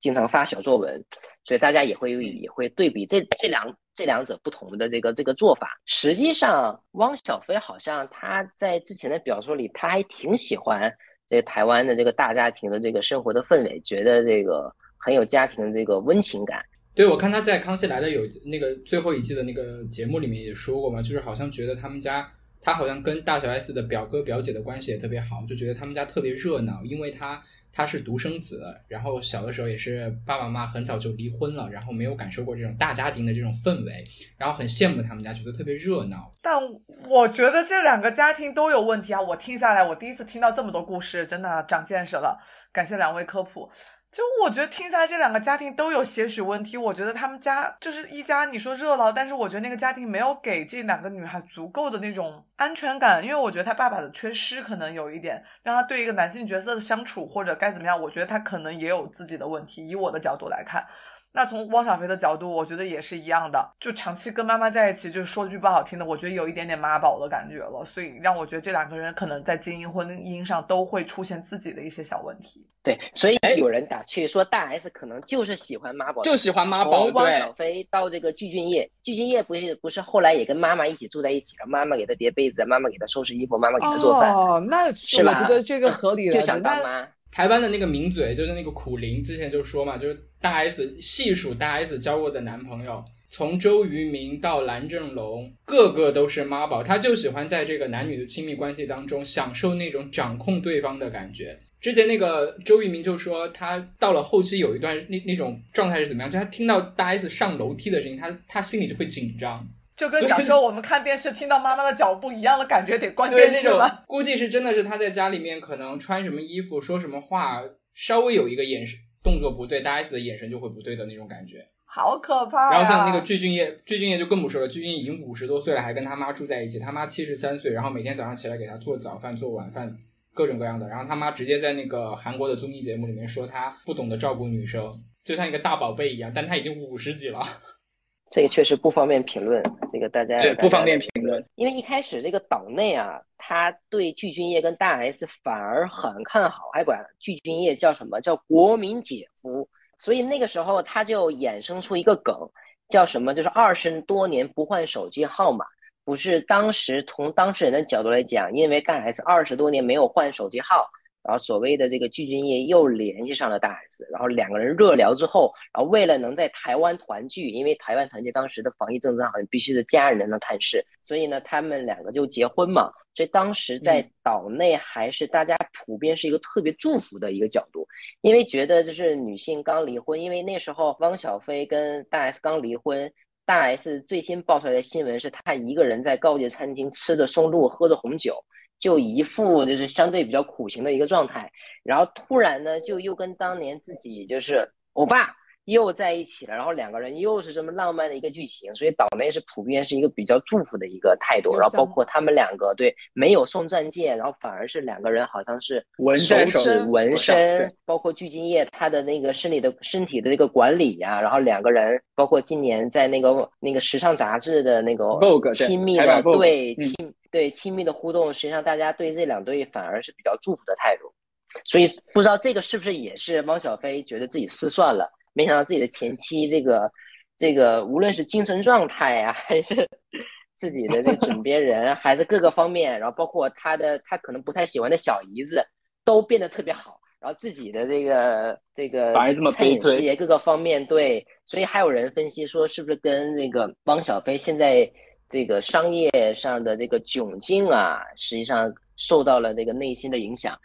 经常发小作文，所以大家也会也会对比这这两这两者不同的这个这个做法。实际上，汪小菲好像他在之前的表述里，他还挺喜欢这台湾的这个大家庭的这个生活的氛围，觉得这个很有家庭的这个温情感。对，我看他在《康熙来了》有那个最后一季的那个节目里面也说过嘛，就是好像觉得他们家，他好像跟大小 S 的表哥表姐的关系也特别好，就觉得他们家特别热闹，因为他他是独生子，然后小的时候也是爸爸妈妈很早就离婚了，然后没有感受过这种大家庭的这种氛围，然后很羡慕他们家，觉得特别热闹。但我觉得这两个家庭都有问题啊！我听下来，我第一次听到这么多故事，真的长见识了，感谢两位科普。就我觉得听下来，这两个家庭都有些许问题。我觉得他们家就是一家，你说热闹，但是我觉得那个家庭没有给这两个女孩足够的那种安全感，因为我觉得他爸爸的缺失可能有一点，让他对一个男性角色的相处或者该怎么样，我觉得他可能也有自己的问题。以我的角度来看。那从汪小菲的角度，我觉得也是一样的，就长期跟妈妈在一起，就是说句不好听的，我觉得有一点点妈宝的感觉了，所以让我觉得这两个人可能在经营婚姻上都会出现自己的一些小问题。对，所以有人打趣说大 S 可能就是喜欢妈宝，就喜欢妈宝从汪小菲到这个具俊晔，具俊晔不是不是后来也跟妈妈一起住在一起，了妈妈给他叠被子，妈妈给他收拾衣服，妈妈给他做饭，哦，那是吧？我觉得这个合理了，就想当妈。台湾的那个名嘴就是那个苦灵，之前就说嘛，就是大 S 细数大 S 交过的男朋友，从周渝民到蓝正龙，个个都是妈宝。他就喜欢在这个男女的亲密关系当中享受那种掌控对方的感觉。之前那个周渝民就说，他到了后期有一段那那种状态是怎么样？就他听到大 S 上楼梯的声音，他他心里就会紧张。就跟小时候我们看电视听到妈妈的脚步一样的感觉，得关电视了。估计是真的是他在家里面可能穿什么衣服、说什么话，稍微有一个眼神动作不对，大 S 的眼神就会不对的那种感觉。好可怕呀！然后像那个具俊晔，具俊晔就更不说了，具俊晔已经五十多岁了，还跟他妈住在一起，他妈七十三岁，然后每天早上起来给他做早饭、做晚饭，各种各样的。然后他妈直接在那个韩国的综艺节目里面说他不懂得照顾女生，就像一个大宝贝一样，但他已经五十几了。这个确实不方便评论，这个大家对，不方便评论。因为一开始这个岛内啊，他对具俊晔跟大 S 反而很看好，还管具俊晔叫什么叫国民姐夫，所以那个时候他就衍生出一个梗，叫什么就是二十多年不换手机号码。不是当时从当事人的角度来讲，因为大 S 二十多年没有换手机号，然后所谓的这个具俊晔又联系上了大 S，然后两个人热聊之后，然后为了能在台湾团聚，因为台湾团聚当时的防疫政策好像必须是家人能探视，所以呢，他们两个就结婚嘛。所以当时在岛内还是大家普遍是一个特别祝福的一个角度，因为觉得就是女性刚离婚，因为那时候汪小菲跟大 S 刚离婚。大 S 最新爆出来的新闻是，她一个人在高级餐厅吃着松露，喝着红酒，就一副就是相对比较苦情的一个状态。然后突然呢，就又跟当年自己就是欧巴。又在一起了，然后两个人又是这么浪漫的一个剧情，所以岛内是普遍是一个比较祝福的一个态度，然后包括他们两个对没有送钻戒，然后反而是两个人好像是纹手指纹身，包括具俊晔他的那个身体的身体的那个管理呀、然后两个人包括今年在那个那个时尚杂志的那个亲密的对亲对亲密的互动，实际上大家对这两对反而是比较祝福的态度。所以不知道这个是不是也是汪小菲觉得自己失算了，没想到自己的前妻这个这个无论是精神状态呀、还是 *laughs* 自己的这个枕边人，还是各个方面，然后包括他的他可能不太喜欢的小姨子，都变得特别好。然后自己的这个这个餐饮事业各个方面对，所以还有人分析说，是不是跟那个汪小菲现在这个商业上的这个窘境啊，实际上受到了这个内心的影响。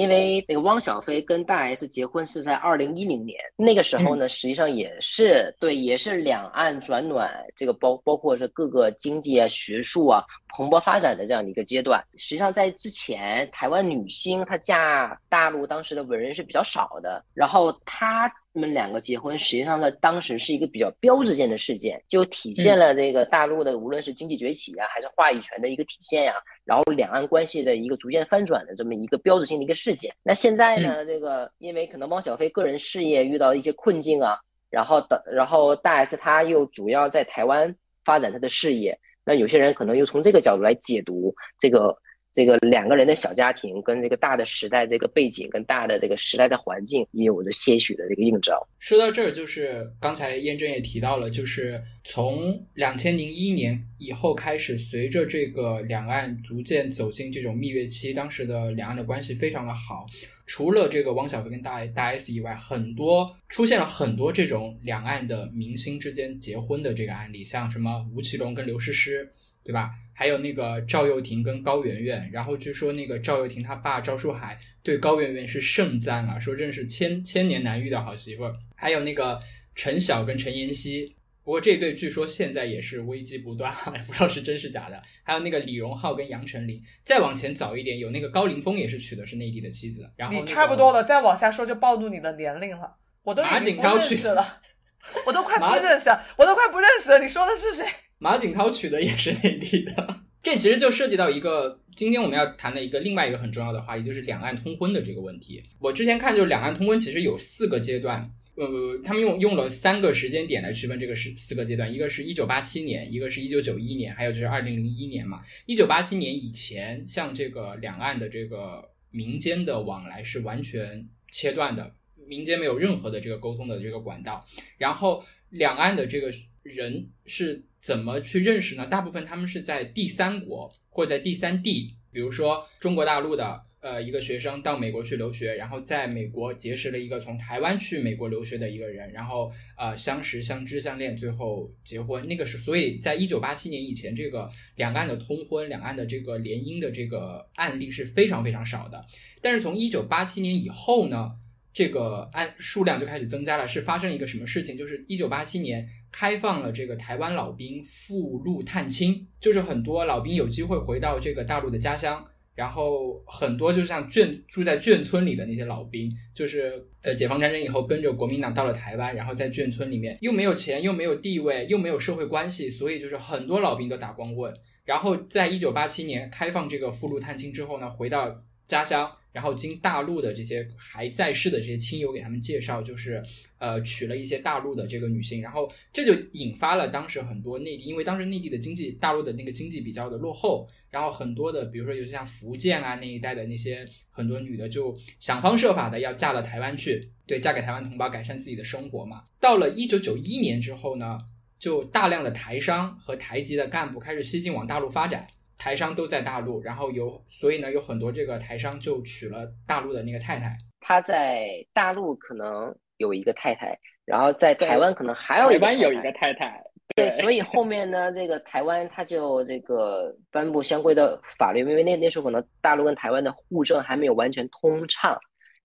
因为那个汪小菲跟大 S 结婚是在二零一零年，那个时候呢，实际上也是对，也是两岸转暖，这个包包括是各个经济啊、学术啊蓬勃发展的这样的一个阶段。实际上在之前，台湾女星她嫁大陆当时的文人是比较少的，然后他们两个结婚，实际上呢，当时是一个比较标志性的事件，就体现了这个大陆的无论是经济崛起啊，还是话语权的一个体现呀、然后两岸关系的一个逐渐翻转的这么一个标志性的一个事件。那现在呢，这个因为可能汪小菲个人事业遇到一些困境啊，然后的，然后大 S 他又主要在台湾发展他的事业，那有些人可能又从这个角度来解读这个这个两个人的小家庭跟这个大的时代这个背景跟大的这个时代的环境也有着些许的这个映照。说到这儿，就是刚才燕珍也提到了，就是从两千零一年以后开始，随着这个两岸逐渐走进这种蜜月期，当时的两岸的关系非常的好。除了这个汪小菲跟大大 S 以外，很多出现了很多这种两岸的明星之间结婚的这个案例，像什么吴奇隆跟刘诗诗，对吧？还有那个赵又廷跟高圆圆，然后据说那个赵又廷他爸赵树海对高圆圆是盛赞啊，说真是千千年难遇的好媳妇儿。还有那个陈晓跟陈妍希，不过这对据说现在也是危机不断，不知道是真是假的。还有那个李荣浩跟杨丞琳，再往前早一点有那个高凌风也是娶的是内地的妻子，然后、那你、差不多了，再往下说就暴露你的年龄了，我都马已经不认识了，*laughs* 我都快不认识了，我都快不认识了。你说的是谁？马景涛娶的也是内地的。*laughs* 这其实就涉及到一个今天我们要谈的一个另外一个很重要的话题，就是两岸通婚的这个问题。我之前看，就是两岸通婚其实有四个阶段，呃，他们用用了三个时间点来区分这个是四个阶段，一个是一九八七年，一个是一九九一年，还有就是二零零一年嘛。一九八七年以前，像这个两岸的这个民间的往来是完全切断的，民间没有任何的这个沟通的这个管道。然后两岸的这个人是怎么去认识呢？大部分他们是在第三国或者在第三地，比如说中国大陆的呃一个学生到美国去留学，然后在美国结识了一个从台湾去美国留学的一个人，然后呃相识、相知、相恋，最后结婚。那个是所以在一九八七年以前，这个两岸的通婚、两岸的这个联姻的这个案例是非常非常少的。但是从一九八七年以后呢？这个按数量就开始增加了，是发生一个什么事情？就是一九八七年开放了这个台湾老兵赴陆探亲，就是很多老兵有机会回到这个大陆的家乡，然后很多就像眷住在眷村里的那些老兵，就是呃解放战争以后跟着国民党到了台湾，然后在眷村里面又没有钱，又没有地位，又没有社会关系，所以就是很多老兵都打光棍。然后在一九八七年开放这个赴陆探亲之后呢，回到家乡。然后经大陆的这些还在世的这些亲友给他们介绍，就是呃娶了一些大陆的这个女性，然后这就引发了当时很多内地，因为当时内地的经济，大陆的那个经济比较的落后，然后很多的比如说有些像福建啊那一带的那些很多女的就想方设法的要嫁到台湾去，对，嫁给台湾同胞改善自己的生活嘛。到了一九九一年之后呢，就大量的台商和台籍的干部开始西进往大陆发展。台商都在大陆，然后有所以呢有很多这个台商就娶了大陆的那个太太。他在大陆可能有一个太太，然后在台湾可能还有台一个湾有一个太太对，所以后面呢，这个台湾他就这个颁布相关的法律，因为那那时候可能大陆跟台湾的户政还没有完全通畅，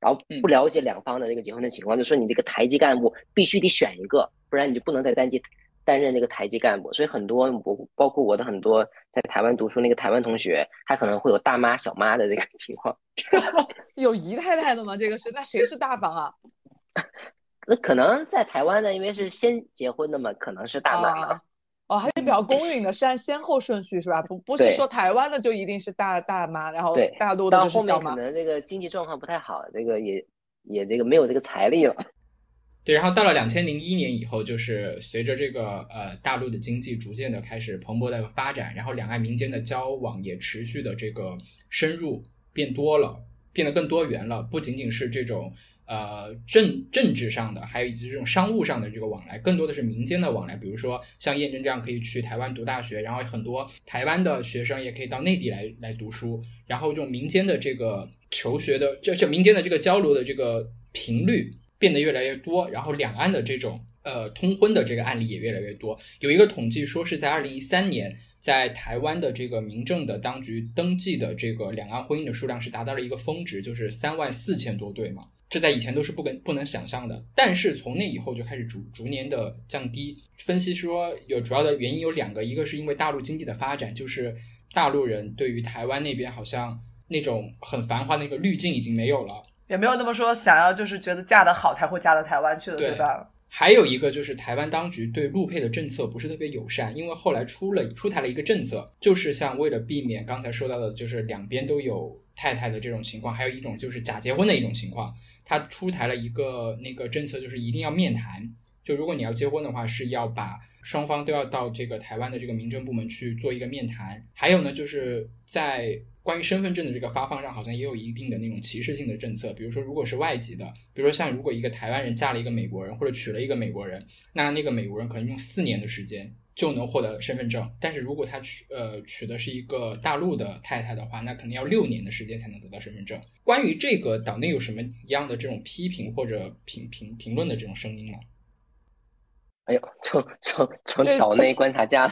然后不嗯了解两方的这个结婚的情况，就说你这个台籍干部必须得选一个，不然你就不能再担任担任那个台级干部。所以很多我包括我的很多在台湾读书那个台湾同学，他可能会有大妈小妈的这个 *laughs* 情况。*laughs* 有姨太太的吗？这个是那谁是大房啊？*laughs* 那可能在台湾呢，因为是先结婚的嘛，可能是大妈哦，还是比较公允的，是按先后顺序是吧？不不是说台湾的就一定是大大妈，然后大陆的到就是小妈。后面可能这个经济状况不太好，这个也也这个没有这个财力了。对，然后到了两千零一年以后，就是随着这个呃大陆的经济逐渐的开始蓬勃的发展，然后两岸民间的交往也持续的这个深入变多了，变得更多元了，不仅仅是这种呃政政治上的，还有以及这种商务上的这个往来，更多的是民间的往来。比如说像燕珍这样可以去台湾读大学，然后很多台湾的学生也可以到内地来来读书，然后这种民间的这个求学的这这民间的这个交流的这个频率变得越来越多，然后两岸的这种呃通婚的这个案例也越来越多。有一个统计说是在二零一三年，在台湾的这个民政的当局登记的这个两岸婚姻的数量是达到了一个峰值，就是三万四千多对嘛。这在以前都是不跟不能想象的，但是从那以后就开始逐逐年的降低。分析说有主要的原因有两个，一个是因为大陆经济的发展，就是大陆人对于台湾那边好像那种很繁华那个滤镜已经没有了。也没有那么说想要就是觉得嫁得好才会嫁到台湾去的，对对吧？还有一个就是台湾当局对陆配的政策不是特别友善，因为后来出了出台了一个政策，就是像为了避免刚才说到的，就是两边都有太太的这种情况，还有一种就是假结婚的一种情况，他出台了一个那个政策，就是一定要面谈。就如果你要结婚的话，是要把双方都要到这个台湾的这个民政部门去做一个面谈。还有呢，就是在关于身份证的这个发放上，好像也有一定的那种歧视性的政策。比如说，如果是外籍的，比如说像如果一个台湾人嫁了一个美国人，或者娶了一个美国人，那那个美国人可能用四年的时间就能获得身份证。但是如果他娶呃娶的是一个大陆的太太的话，那可能要六年的时间才能得到身份证。关于这个，岛内有什么样的这种批评或者评评评论的这种声音吗？哎呦，从从从这岛内观察家，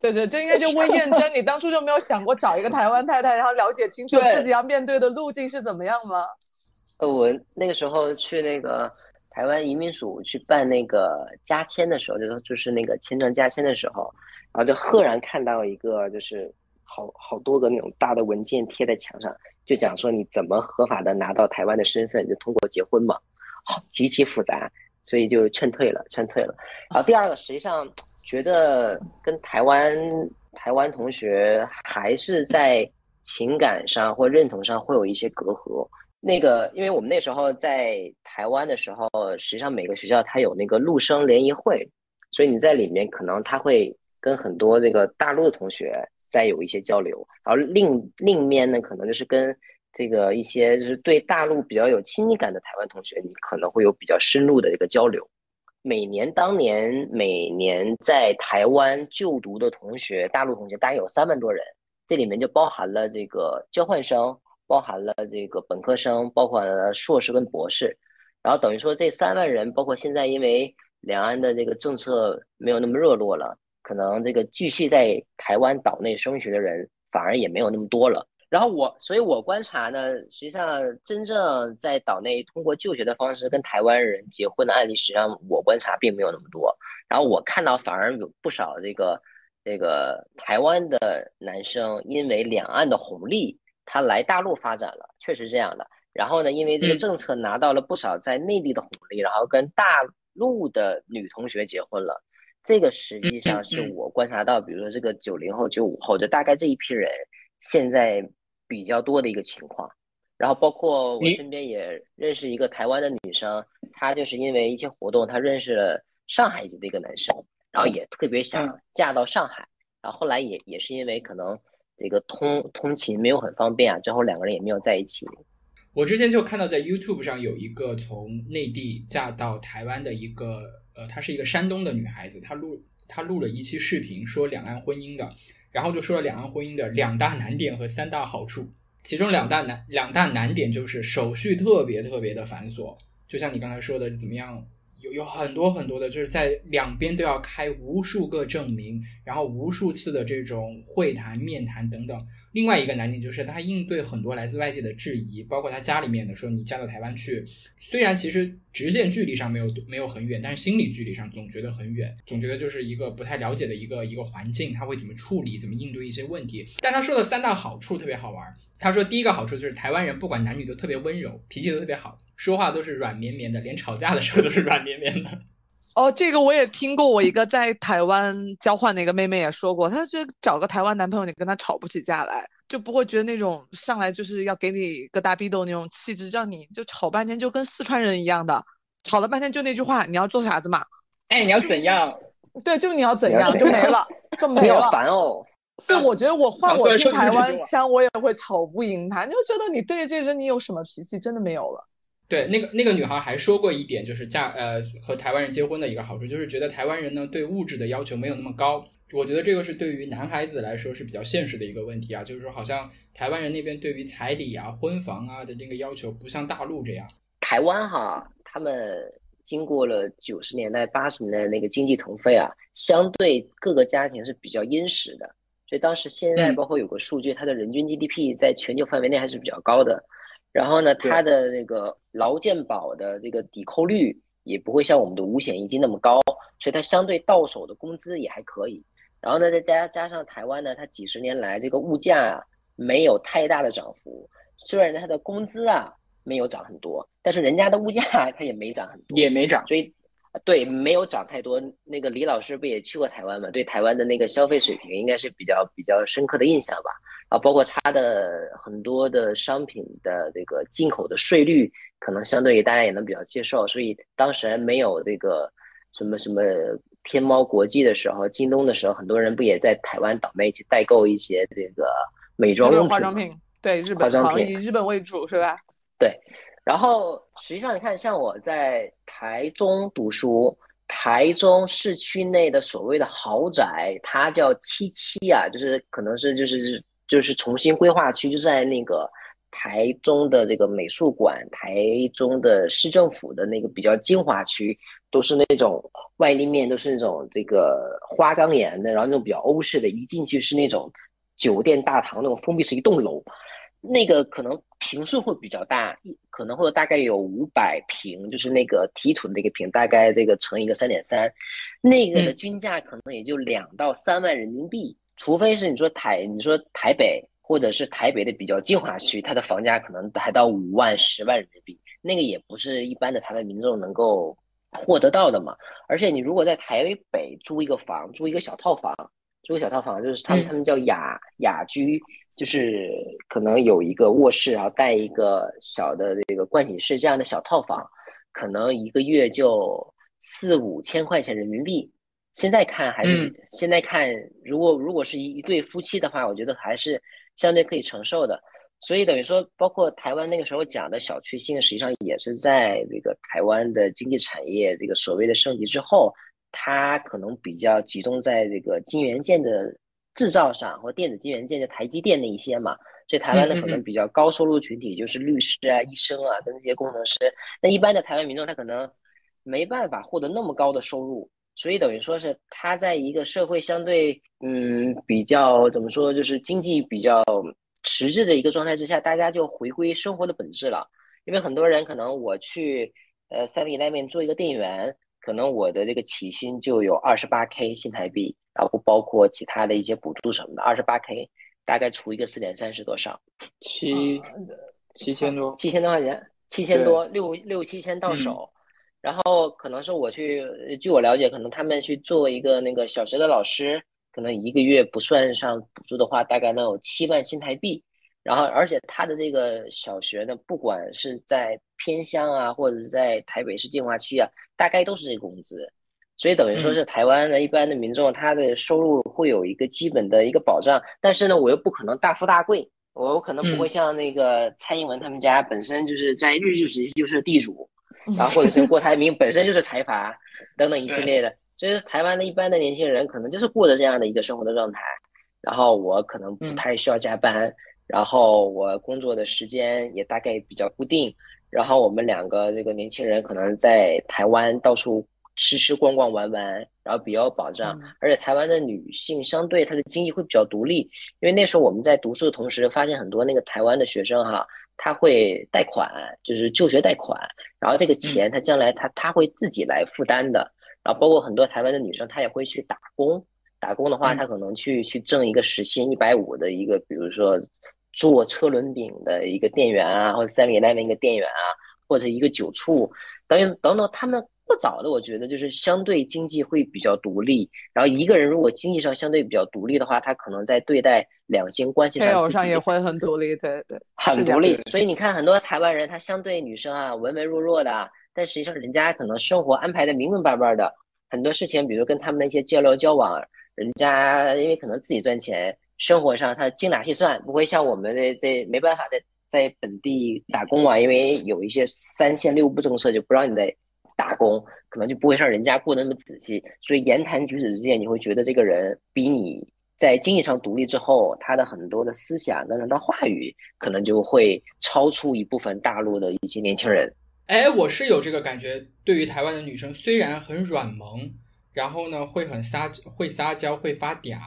对对，这应该就问验真，你当初就没有想过找一个台湾太太，然后了解清楚自己要面对的路径是怎么样吗？呃，我那个时候去那个台湾移民署去办那个加签的时候，就是就是那个签证加签的时候，然后就赫然看到一个就是好好多个那种大的文件贴在墙上，就讲说你怎么合法的拿到台湾的身份，就通过结婚嘛，好极其复杂，所以就劝退了，劝退了。然后第二个，实际上觉得跟台湾台湾同学还是在情感上或认同上会有一些隔阂。那个，因为我们那时候在台湾的时候，实际上每个学校它有那个陆生联谊会，所以你在里面可能他会跟很多这个大陆的同学再有一些交流，然后另另一面呢，可能就是跟这个一些就是对大陆比较有亲近感的台湾同学，你可能会有比较深入的一个交流。每年当年每年在台湾就读的同学，大陆同学大概有三万多人，这里面就包含了这个交换生。包含了这个本科生，包括了硕士跟博士，然后等于说这三万人，包括现在因为两岸的这个政策没有那么热络了，可能这个继续在台湾岛内升学的人反而也没有那么多了。然后我，所以我观察呢，实际上真正在岛内通过就学的方式跟台湾人结婚的案例，实际上我观察并没有那么多。然后我看到反而有不少这个这个台湾的男生因为两岸的红利。他来大陆发展了，确实这样的。然后呢，因为这个政策拿到了不少在内地的红利，然后跟大陆的女同学结婚了。这个实际上是我观察到，比如说这个九零后、九五后，就大概这一批人现在比较多的一个情况。然后包括我身边也认识一个台湾的女生，她就是因为一些活动，她认识了上海籍的一个男生，然后也特别想嫁到上海。然后后来也也是因为可能。这个通通勤没有很方便啊，最后两个人也没有在一起。我之前就看到在 YouTube 上有一个从内地嫁到台湾的一个，呃，她是一个山东的女孩子，她录她录了一期视频说两岸婚姻的，然后就说了两岸婚姻的两大难点和三大好处。其中两大难两大难点就是手续特别特别的繁琐，就像你刚才说的，怎么样？有有很多很多的，就是在两边都要开无数个证明，然后无数次的这种会谈、面谈等等。另外一个难点就是他应对很多来自外界的质疑，包括他家里面的说你嫁到台湾去，虽然其实直线距离上没有没有很远，但是心理距离上总觉得很远，总觉得就是一个不太了解的一个一个环境，他会怎么处理、怎么应对一些问题。但他说的三大好处特别好玩，他说第一个好处就是台湾人不管男女都特别温柔，脾气都特别好。说话都是软绵绵的，*laughs* 连吵架的时候都是软绵绵的。*laughs* 哦，这个我也听过，我一个在台湾交换的一个妹妹也说过，她觉得找个台湾男朋友，你跟他吵不起架来，就不会觉得那种上来就是要给你个大逼斗那种气质，让你就吵半天，就跟四川人一样的，吵了半天就那句话，你要做啥子嘛？哎，你要怎样？对，就你要怎样 *laughs* 就没了，就没了。烦哦。所以我觉得我换我听台湾腔，我也会吵不赢他，就觉得你对这人你有什么脾气，真的没有了。对，那个那个女孩还说过一点，就是嫁呃和台湾人结婚的一个好处，就是觉得台湾人呢对物质的要求没有那么高。我觉得这个是对于男孩子来说是比较现实的一个问题啊，就是说好像台湾人那边对于彩礼啊、婚房啊的这个要求不像大陆这样。台湾哈，他们经过了九十年代、八十年代那个经济腾飞啊，相对各个家庭是比较殷实的，所以当时现在包括有个数据，它的人均 GDP 在全球范围内还是比较高的。然后呢，它的那个劳健保的这个抵扣率也不会像我们的五险一金那么高，所以它相对到手的工资也还可以。然后呢，再加加上台湾呢，它几十年来这个物价啊没有太大的涨幅，虽然它的工资啊没有涨很多，但是人家的物价它也没涨很多，也没涨，所以。对，没有涨太多。那个李老师不也去过台湾嘛？对台湾的那个消费水平应该是比较比较深刻的印象吧。啊，包括它的很多的商品的这个进口的税率，可能相对于大家也能比较接受。所以当时没有这个什么什么天猫国际的时候，京东的时候，很多人不也在台湾岛内去代购一些这个美妆用品？化妆品，对，日本妆品以日本为主是吧？对。然后实际上，你看，像我在台中读书，台中市区内的所谓的豪宅，它叫七七啊，就是可能是就是就是重新规划区，就在那个台中的这个美术馆，台中的市政府的那个比较精华区，都是那种外立面都是那种这个花岗岩的，然后那种比较欧式的，一进去是那种酒店大堂那种封闭式一栋楼。那个可能平数会比较大，可能会大概有五百平，就是那个提土的那个平，大概这个乘一个三点三，那个的均价可能也就两到三万人民币。除非是你说台，你说台北或者是台北的比较精华区，它的房价可能还到五万、十万人民币，那个也不是一般的台湾民众能够获得到的嘛。而且你如果在台北租一个房，租一个小套房，租个小套房，就是他们他们叫雅雅居。就是可能有一个卧室，然后带一个小的这个盥洗室这样的小套房，可能一个月就四五千块钱人民币。现在看还是现在看，如果如果是一一对夫妻的话，我觉得还是相对可以承受的。所以等于说，包括台湾那个时候讲的小确幸，实际上也是在这个台湾的经济产业这个所谓的升级之后，它可能比较集中在这个晶圆件的。制造上或电子晶圆件，就台积电那一些嘛，所以台湾的可能比较高收入群体就是律师啊、医生啊跟这些工程师。那一般的台湾民众他可能没办法获得那么高的收入，所以等于说是他在一个社会相对嗯比较怎么说，就是经济比较迟滞的一个状态之下，大家就回归生活的本质了。因为很多人可能我去呃 Seven Eleven 做一个店员，可能我的这个起薪就有二十八 K 新台币。然后不包括其他的一些补助什么的，二十八 K，大概除一个四点三是多少？七七千多，七千多块钱，七千多，六六七千到手。然后可能是我去，据我了解，可能他们去做一个那个小学的老师，可能一个月不算上补助的话，大概能有七万新台币。然后而且他的这个小学呢，不管是在偏乡啊，或者是在台北市精华区啊，大概都是这个工资。所以等于说是台湾的一般的民众，他的收入会有一个基本的一个保障，但是呢，我又不可能大富大贵，我可能不会像那个蔡英文他们家本身就是在日治时期就是地主，然后或者是郭台铭本身就是财阀等等一系列的，所以台湾的一般的年轻人可能就是过着这样的一个生活的状态。然后我可能不嗯。太需要加班，然后我工作的时间也大概比较固定，然后我们两个这个年轻人可能在台湾到处吃吃逛逛玩玩，然后比较有保障，嗯。而且台湾的女性相对她的经济会比较独立，因为那时候我们在读书的同时，发现很多那个台湾的学生哈，他会贷款，就是就学贷款，然后这个钱他将来他他会自己来负担的，然后包括很多台湾的女生，她也会去打工，打工的话，嗯。她可能去去挣一个时薪一百五的一个，比如说做车轮饼的一个店员啊，或者 Seven Eleven 一个店员啊，或者一个酒醋，等等等等，他们过早的，我觉得就是相对经济会比较独立。然后一个人如果经济上相对比较独立的话，他可能在对待两性关系配偶上上也会很独立，对对，很独立。所以你看，很多台湾人他相对女生啊文文弱弱的，但实际上人家可能生活安排的明明白白的，很多事情，比如跟他们的一些交流交往，人家因为可能自己赚钱，生活上他精打细算，不会像我们这这没办法在在本地打工啊，因为有一些三线六部政策就不让你在打工，可能就不会像人家过得那么仔细，所以言谈举止之间，你会觉得这个人比你在经济上独立之后，他的很多的思想跟他的话语，可能就会超出一部分大陆的一些年轻人。哎，我是有这个感觉。对于台湾的女生，虽然很软萌，然后呢会很撒会撒娇会发嗲，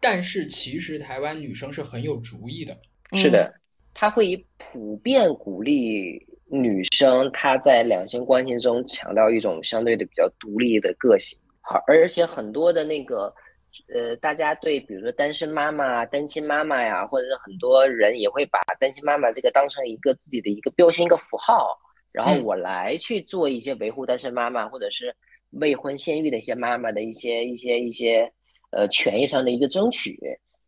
但是其实台湾女生是很有主意的。是的，他会以普遍鼓励女生她在两性关系中强调一种相对的比较独立的个性，好，而且很多的那个。呃，大家对比如说单身妈妈、单亲妈妈呀，或者是很多人也会把单亲妈妈这个当成一个自己的一个标签、一个符号，然后嗯我来去做一些维护单身妈妈或者是未婚先育的一些妈妈的一些一些一些呃权益上的一个争取。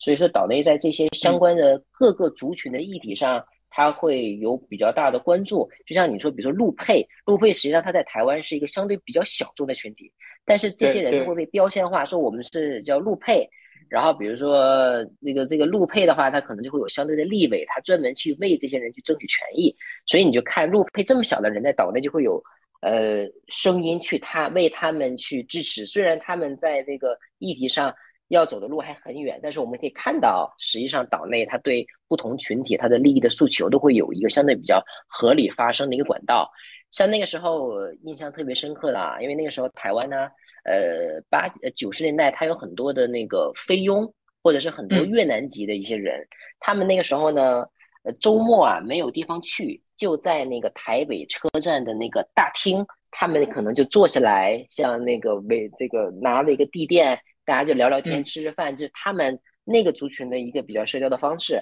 所以说，岛内在这些相关的各个族群的议题上，它会有比较大的关注。就像你说，比如说陆配，陆配实际上它在台湾是一个相对比较小众的群体，但是这些人会被标签化，说我们是叫陆配。然后比如说这个这个陆配的话，他可能就会有相对的立委，他专门去为这些人去争取权益。所以你就看陆配这么小的人在岛内就会有呃声音去他为他们去支持，虽然他们在这个议题上要走的路还很远，但是我们可以看到，实际上岛内它对不同群体它的利益的诉求都会有一个相对比较合理发生的一个管道。像那个时候呃印象特别深刻的啊，因为那个时候台湾呢，呃八呃九十年代它有很多的那个菲佣或者是很多嗯越南籍的一些人，他们那个时候呢，呃周末啊没有地方去，就在那个台北车站的那个大厅，他们可能就坐下来，像那个为这个拿了一个地垫，大家就聊聊天、嗯吃吃饭，就是他们那个族群的一个比较社交的方式。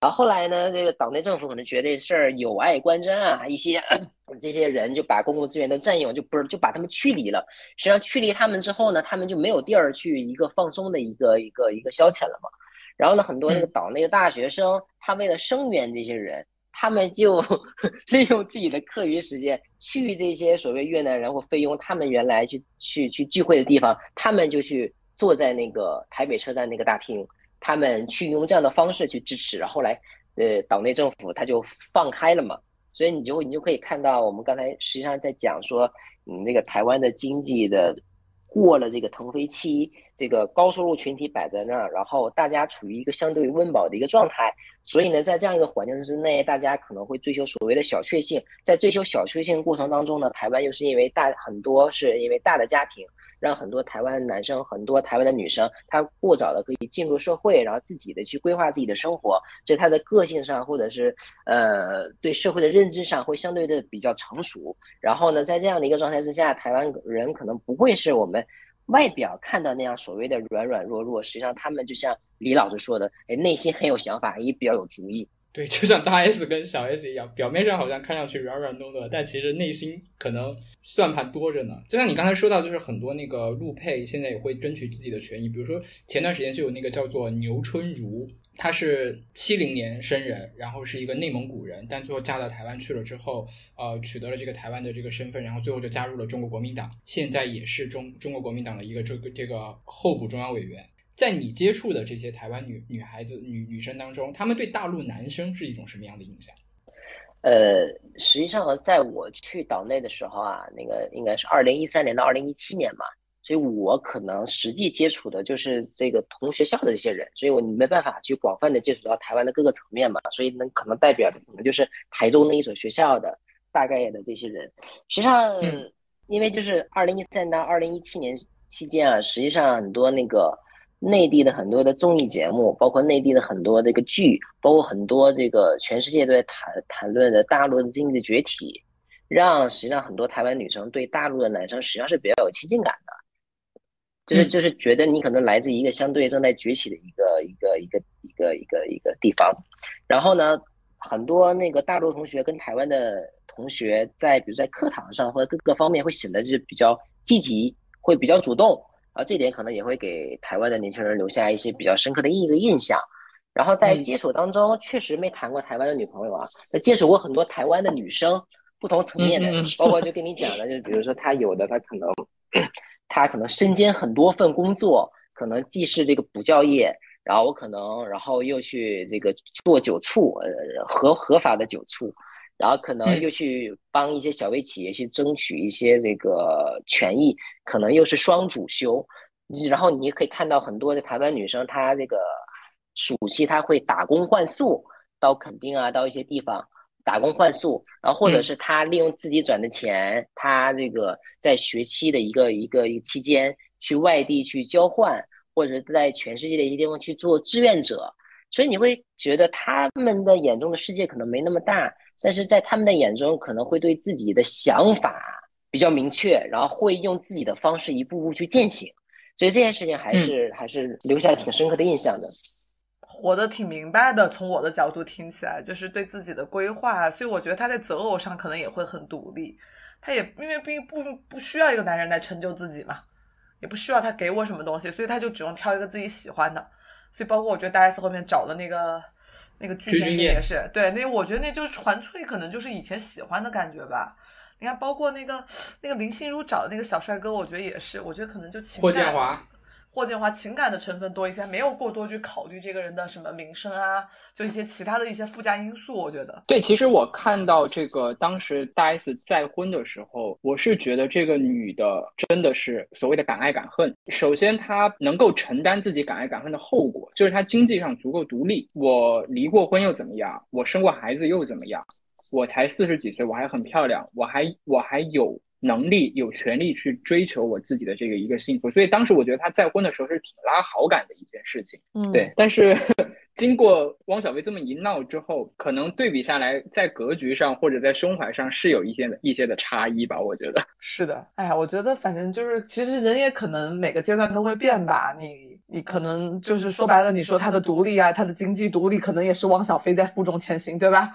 然后后来呢，这个岛内政府可能觉得这事儿有碍观瞻啊，一些 *clears throat* 这些人就把公共资源都占用，就不是就把他们驱离了。实际上驱离他们之后呢，他们就没有地儿去一个放松的一个一个一个消遣了嘛。然后呢，很多那个岛内的大学生，他为了声援这些人，他们就 *laughs* 利用自己的课余时间去这些所谓越南人或菲佣他们原来去去去聚会的地方，他们就去坐在那个台北车站那个大厅，他们去用这样的方式去支持。然后来，呃，岛内政府他就放开了嘛，所以你就你就可以看到，我们刚才实际上在讲说，嗯，那个台湾的经济的过了这个腾飞期，这个高收入群体摆在那儿，然后大家处于一个相对温饱的一个状态，所以呢，在这样一个环境之内，大家可能会追求所谓的小确幸。在追求小确幸过程当中呢，台湾又是因为大很多是因为大的家庭，让很多台湾男生、很多台湾的女生，他过早的可以进入社会，然后自己的去规划自己的生活，这他的个性上或者是呃对社会的认知上会相对的比较成熟。然后呢，在这样的一个状态之下，台湾人可能不会是我们外表看到那样所谓的软软弱弱，实际上他们就像李老师说的，哎，内心很有想法，也比较有主意。对，就像大 S 跟小 S 一样，表面上好像看上去软软糯糯，但其实内心可能算盘多着呢。就像你刚才说到，就是很多那个陆配现在也会争取自己的权益，比如说前段时间就有那个叫做牛春如，她是七零年生人，然后是一个内蒙古人，但最后嫁到台湾去了之后，呃，取得了这个台湾的这个身份，然后最后就加入了中国国民党，现在也是中中国国民党的一个这个这个候补中央委员。在你接触的这些台湾女女孩子、女女生当中，她们对大陆男生是一种什么样的印象？呃，实际上在我去岛内的时候啊，那个应该是二零一三年到二零一七年嘛，所以我可能实际接触的就是这个同学校的这些人，所以我没办法去广泛的接触到台湾的各个层面嘛，所以能，可能代表的可能就是台中那一所学校的大概的这些人。实际上，嗯因为就是二零一三到二零一七年期间啊，实际上很多那个内地的很多的综艺节目，包括内地的很多这个剧，包括很多这个全世界都在谈谈论的大陆的经济的崛起，让实际上很多台湾女生对大陆的男生实际上是比较有亲近感的。就是嗯。就是觉得你可能来自一个相对正在崛起的一个一个一个一个一个一个地方，然后呢，很多那个大陆同学跟台湾的同学在比如在课堂上或者各个方面会显得就是比较积极，会比较主动，啊，这点可能也会给台湾的年轻人留下一些比较深刻的一个印象。然后在嗯。接触当中，确实没谈过台湾的女朋友啊，那接触过很多台湾的女生，不同层面的包括就跟你讲的，就比如说她有的她可能，她可能身兼很多份工作，可能既是这个补教业，然后我可能，然后又去这个做酒醋，呃，合合法的酒醋，然后可能嗯。又去帮一些小微企业去争取一些这个权益，可能又是双主修，然后你也可以看到很多的台湾女生，她这个暑期她会打工换宿，到垦丁啊，到一些地方打工换宿，然后或者嗯是他利用自己赚的钱，他这个在学期的一个一个一个期间去外地去交换，或者在全世界的一些地方去做志愿者。所以你会觉得他们的眼中的世界可能没那么大，但是在他们的眼中可能会对自己的想法比较明确，然后会用自己的方式一步步去践行。所以这件事情还是、还是留下挺深刻的印象的。活得挺明白的，从我的角度听起来，就是对自己的规划，所以我觉得他在择偶上可能也会很独立。他也因为并不不需要一个男人来成就自己嘛，也不需要他给我什么东西，所以他就只用挑一个自己喜欢的。所以包括我觉得大 S 后面找的那个那个巨先生具俊晔也是，对，那我觉得那就是纯粹可能就是以前喜欢的感觉吧。你看，包括那个那个林心如找的那个小帅哥，我觉得也是，我觉得可能就情霍感建华，霍建华情感的成分多一些，没有过多去考虑这个人的什么名声啊，就一些其他的一些附加因素。我觉得，对，其实我看到这个当时大 S 再婚的时候，我是觉得这个女的真的是所谓的敢爱敢恨。首先，她能够承担自己敢爱敢恨的后果，就是她经济上足够独立。我离过婚又怎么样？我生过孩子又怎么样？我才四十几岁，我还很漂亮，我还我还有能力、有权利去追求我自己的这个一个幸福。所以当时我觉得他再婚的时候是挺拉好感的一件事情。嗯对，但是 *laughs* 经过汪小菲这么一闹之后，可能对比下来，在格局上或者在胸怀上是有一些的一些的差异吧，我觉得。是的，哎呀，我觉得反正就是，其实人也可能每个阶段都会变吧。你你可能就是说白了，你说他的独立啊，他的经济独立，可能也是汪小菲在负重前行，对吧？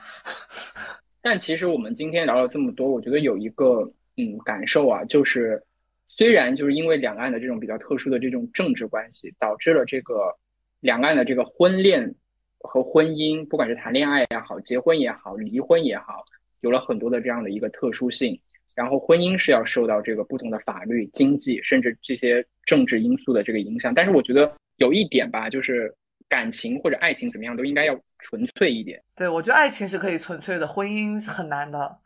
*laughs* 但其实我们今天聊了这么多，我觉得有一个嗯感受啊，就是虽然就是因为两岸的这种比较特殊的这种政治关系，导致了这个两岸的这个婚恋和婚姻，不管是谈恋爱也好，结婚也好，离婚也好，有了很多的这样的一个特殊性。然后婚姻是要受到这个不同的法律、经济，甚至这些政治因素的这个影响。但是我觉得有一点吧，就是感情或者爱情怎么样都应该要纯粹一点。对，我觉得爱情是可以纯粹的，婚姻是很难的。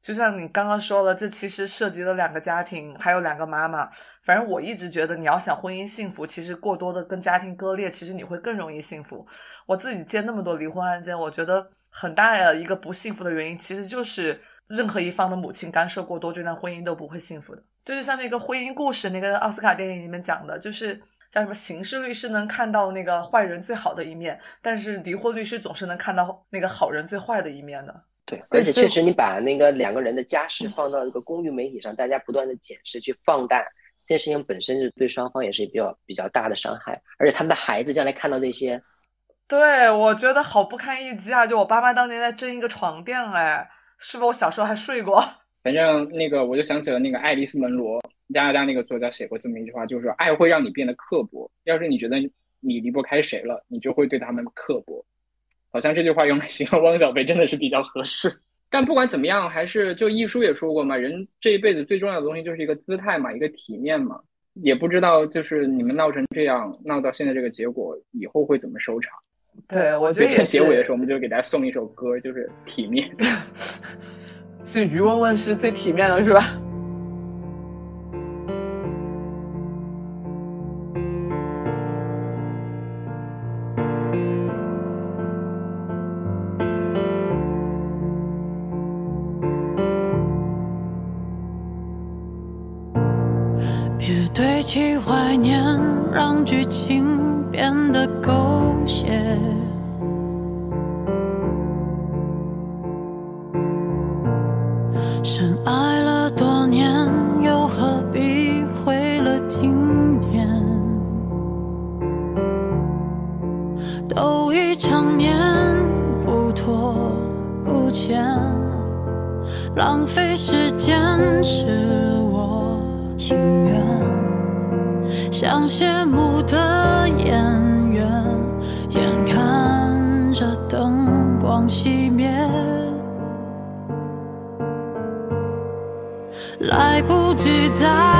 就像你刚刚说了，这其实涉及了两个家庭，还有两个妈妈。反正我一直觉得，你要想婚姻幸福，其实过多的跟家庭割裂，其实你会更容易幸福。我自己接那么多离婚案件，我觉得很大的一个不幸福的原因，其实就是任何一方的母亲干涉过多，这段婚姻都不会幸福的。就是像那个婚姻故事，那个奥斯卡电影里面讲的，就是叫什么刑事律师能看到那个坏人最好的一面，但是离婚律师总是能看到那个好人最坏的一面的。对，而且确实，你把那个两个人的家事放到一个公域媒体上，大家不断的检视、去放大，这件事情本身就对双方也是比较比较大的伤害。而且他们的孩子将来看到这些，对，我觉得好不堪一击啊！就我爸妈当年在争一个床垫，哎，是不是我小时候还睡过？*laughs* 反正那个我就想起了那个爱丽丝·门罗，加拿大那个作家写过这么一句话，就是说爱会让你变得刻薄。要是你觉得你离不开谁了，你就会对他们刻薄。好像这句话用来形容汪小菲真的是比较合适。但不管怎么样，还是就一书也说过嘛，人这一辈子最重要的东西就是一个姿态嘛，一个体面嘛。也不知道就是你们闹成这样，闹到现在这个结果，以后会怎么收场？对，我觉得。结尾的时候，我们就给大家送一首歌，就是《体面》。*laughs* 所以于文文是最体面的，是吧？起怀念，让剧情变得狗血。深爱了多年，又何必毁了经典？都已成年，不拖不欠，浪费时间是。像谢幕的演员眼看着灯光熄灭。来不及再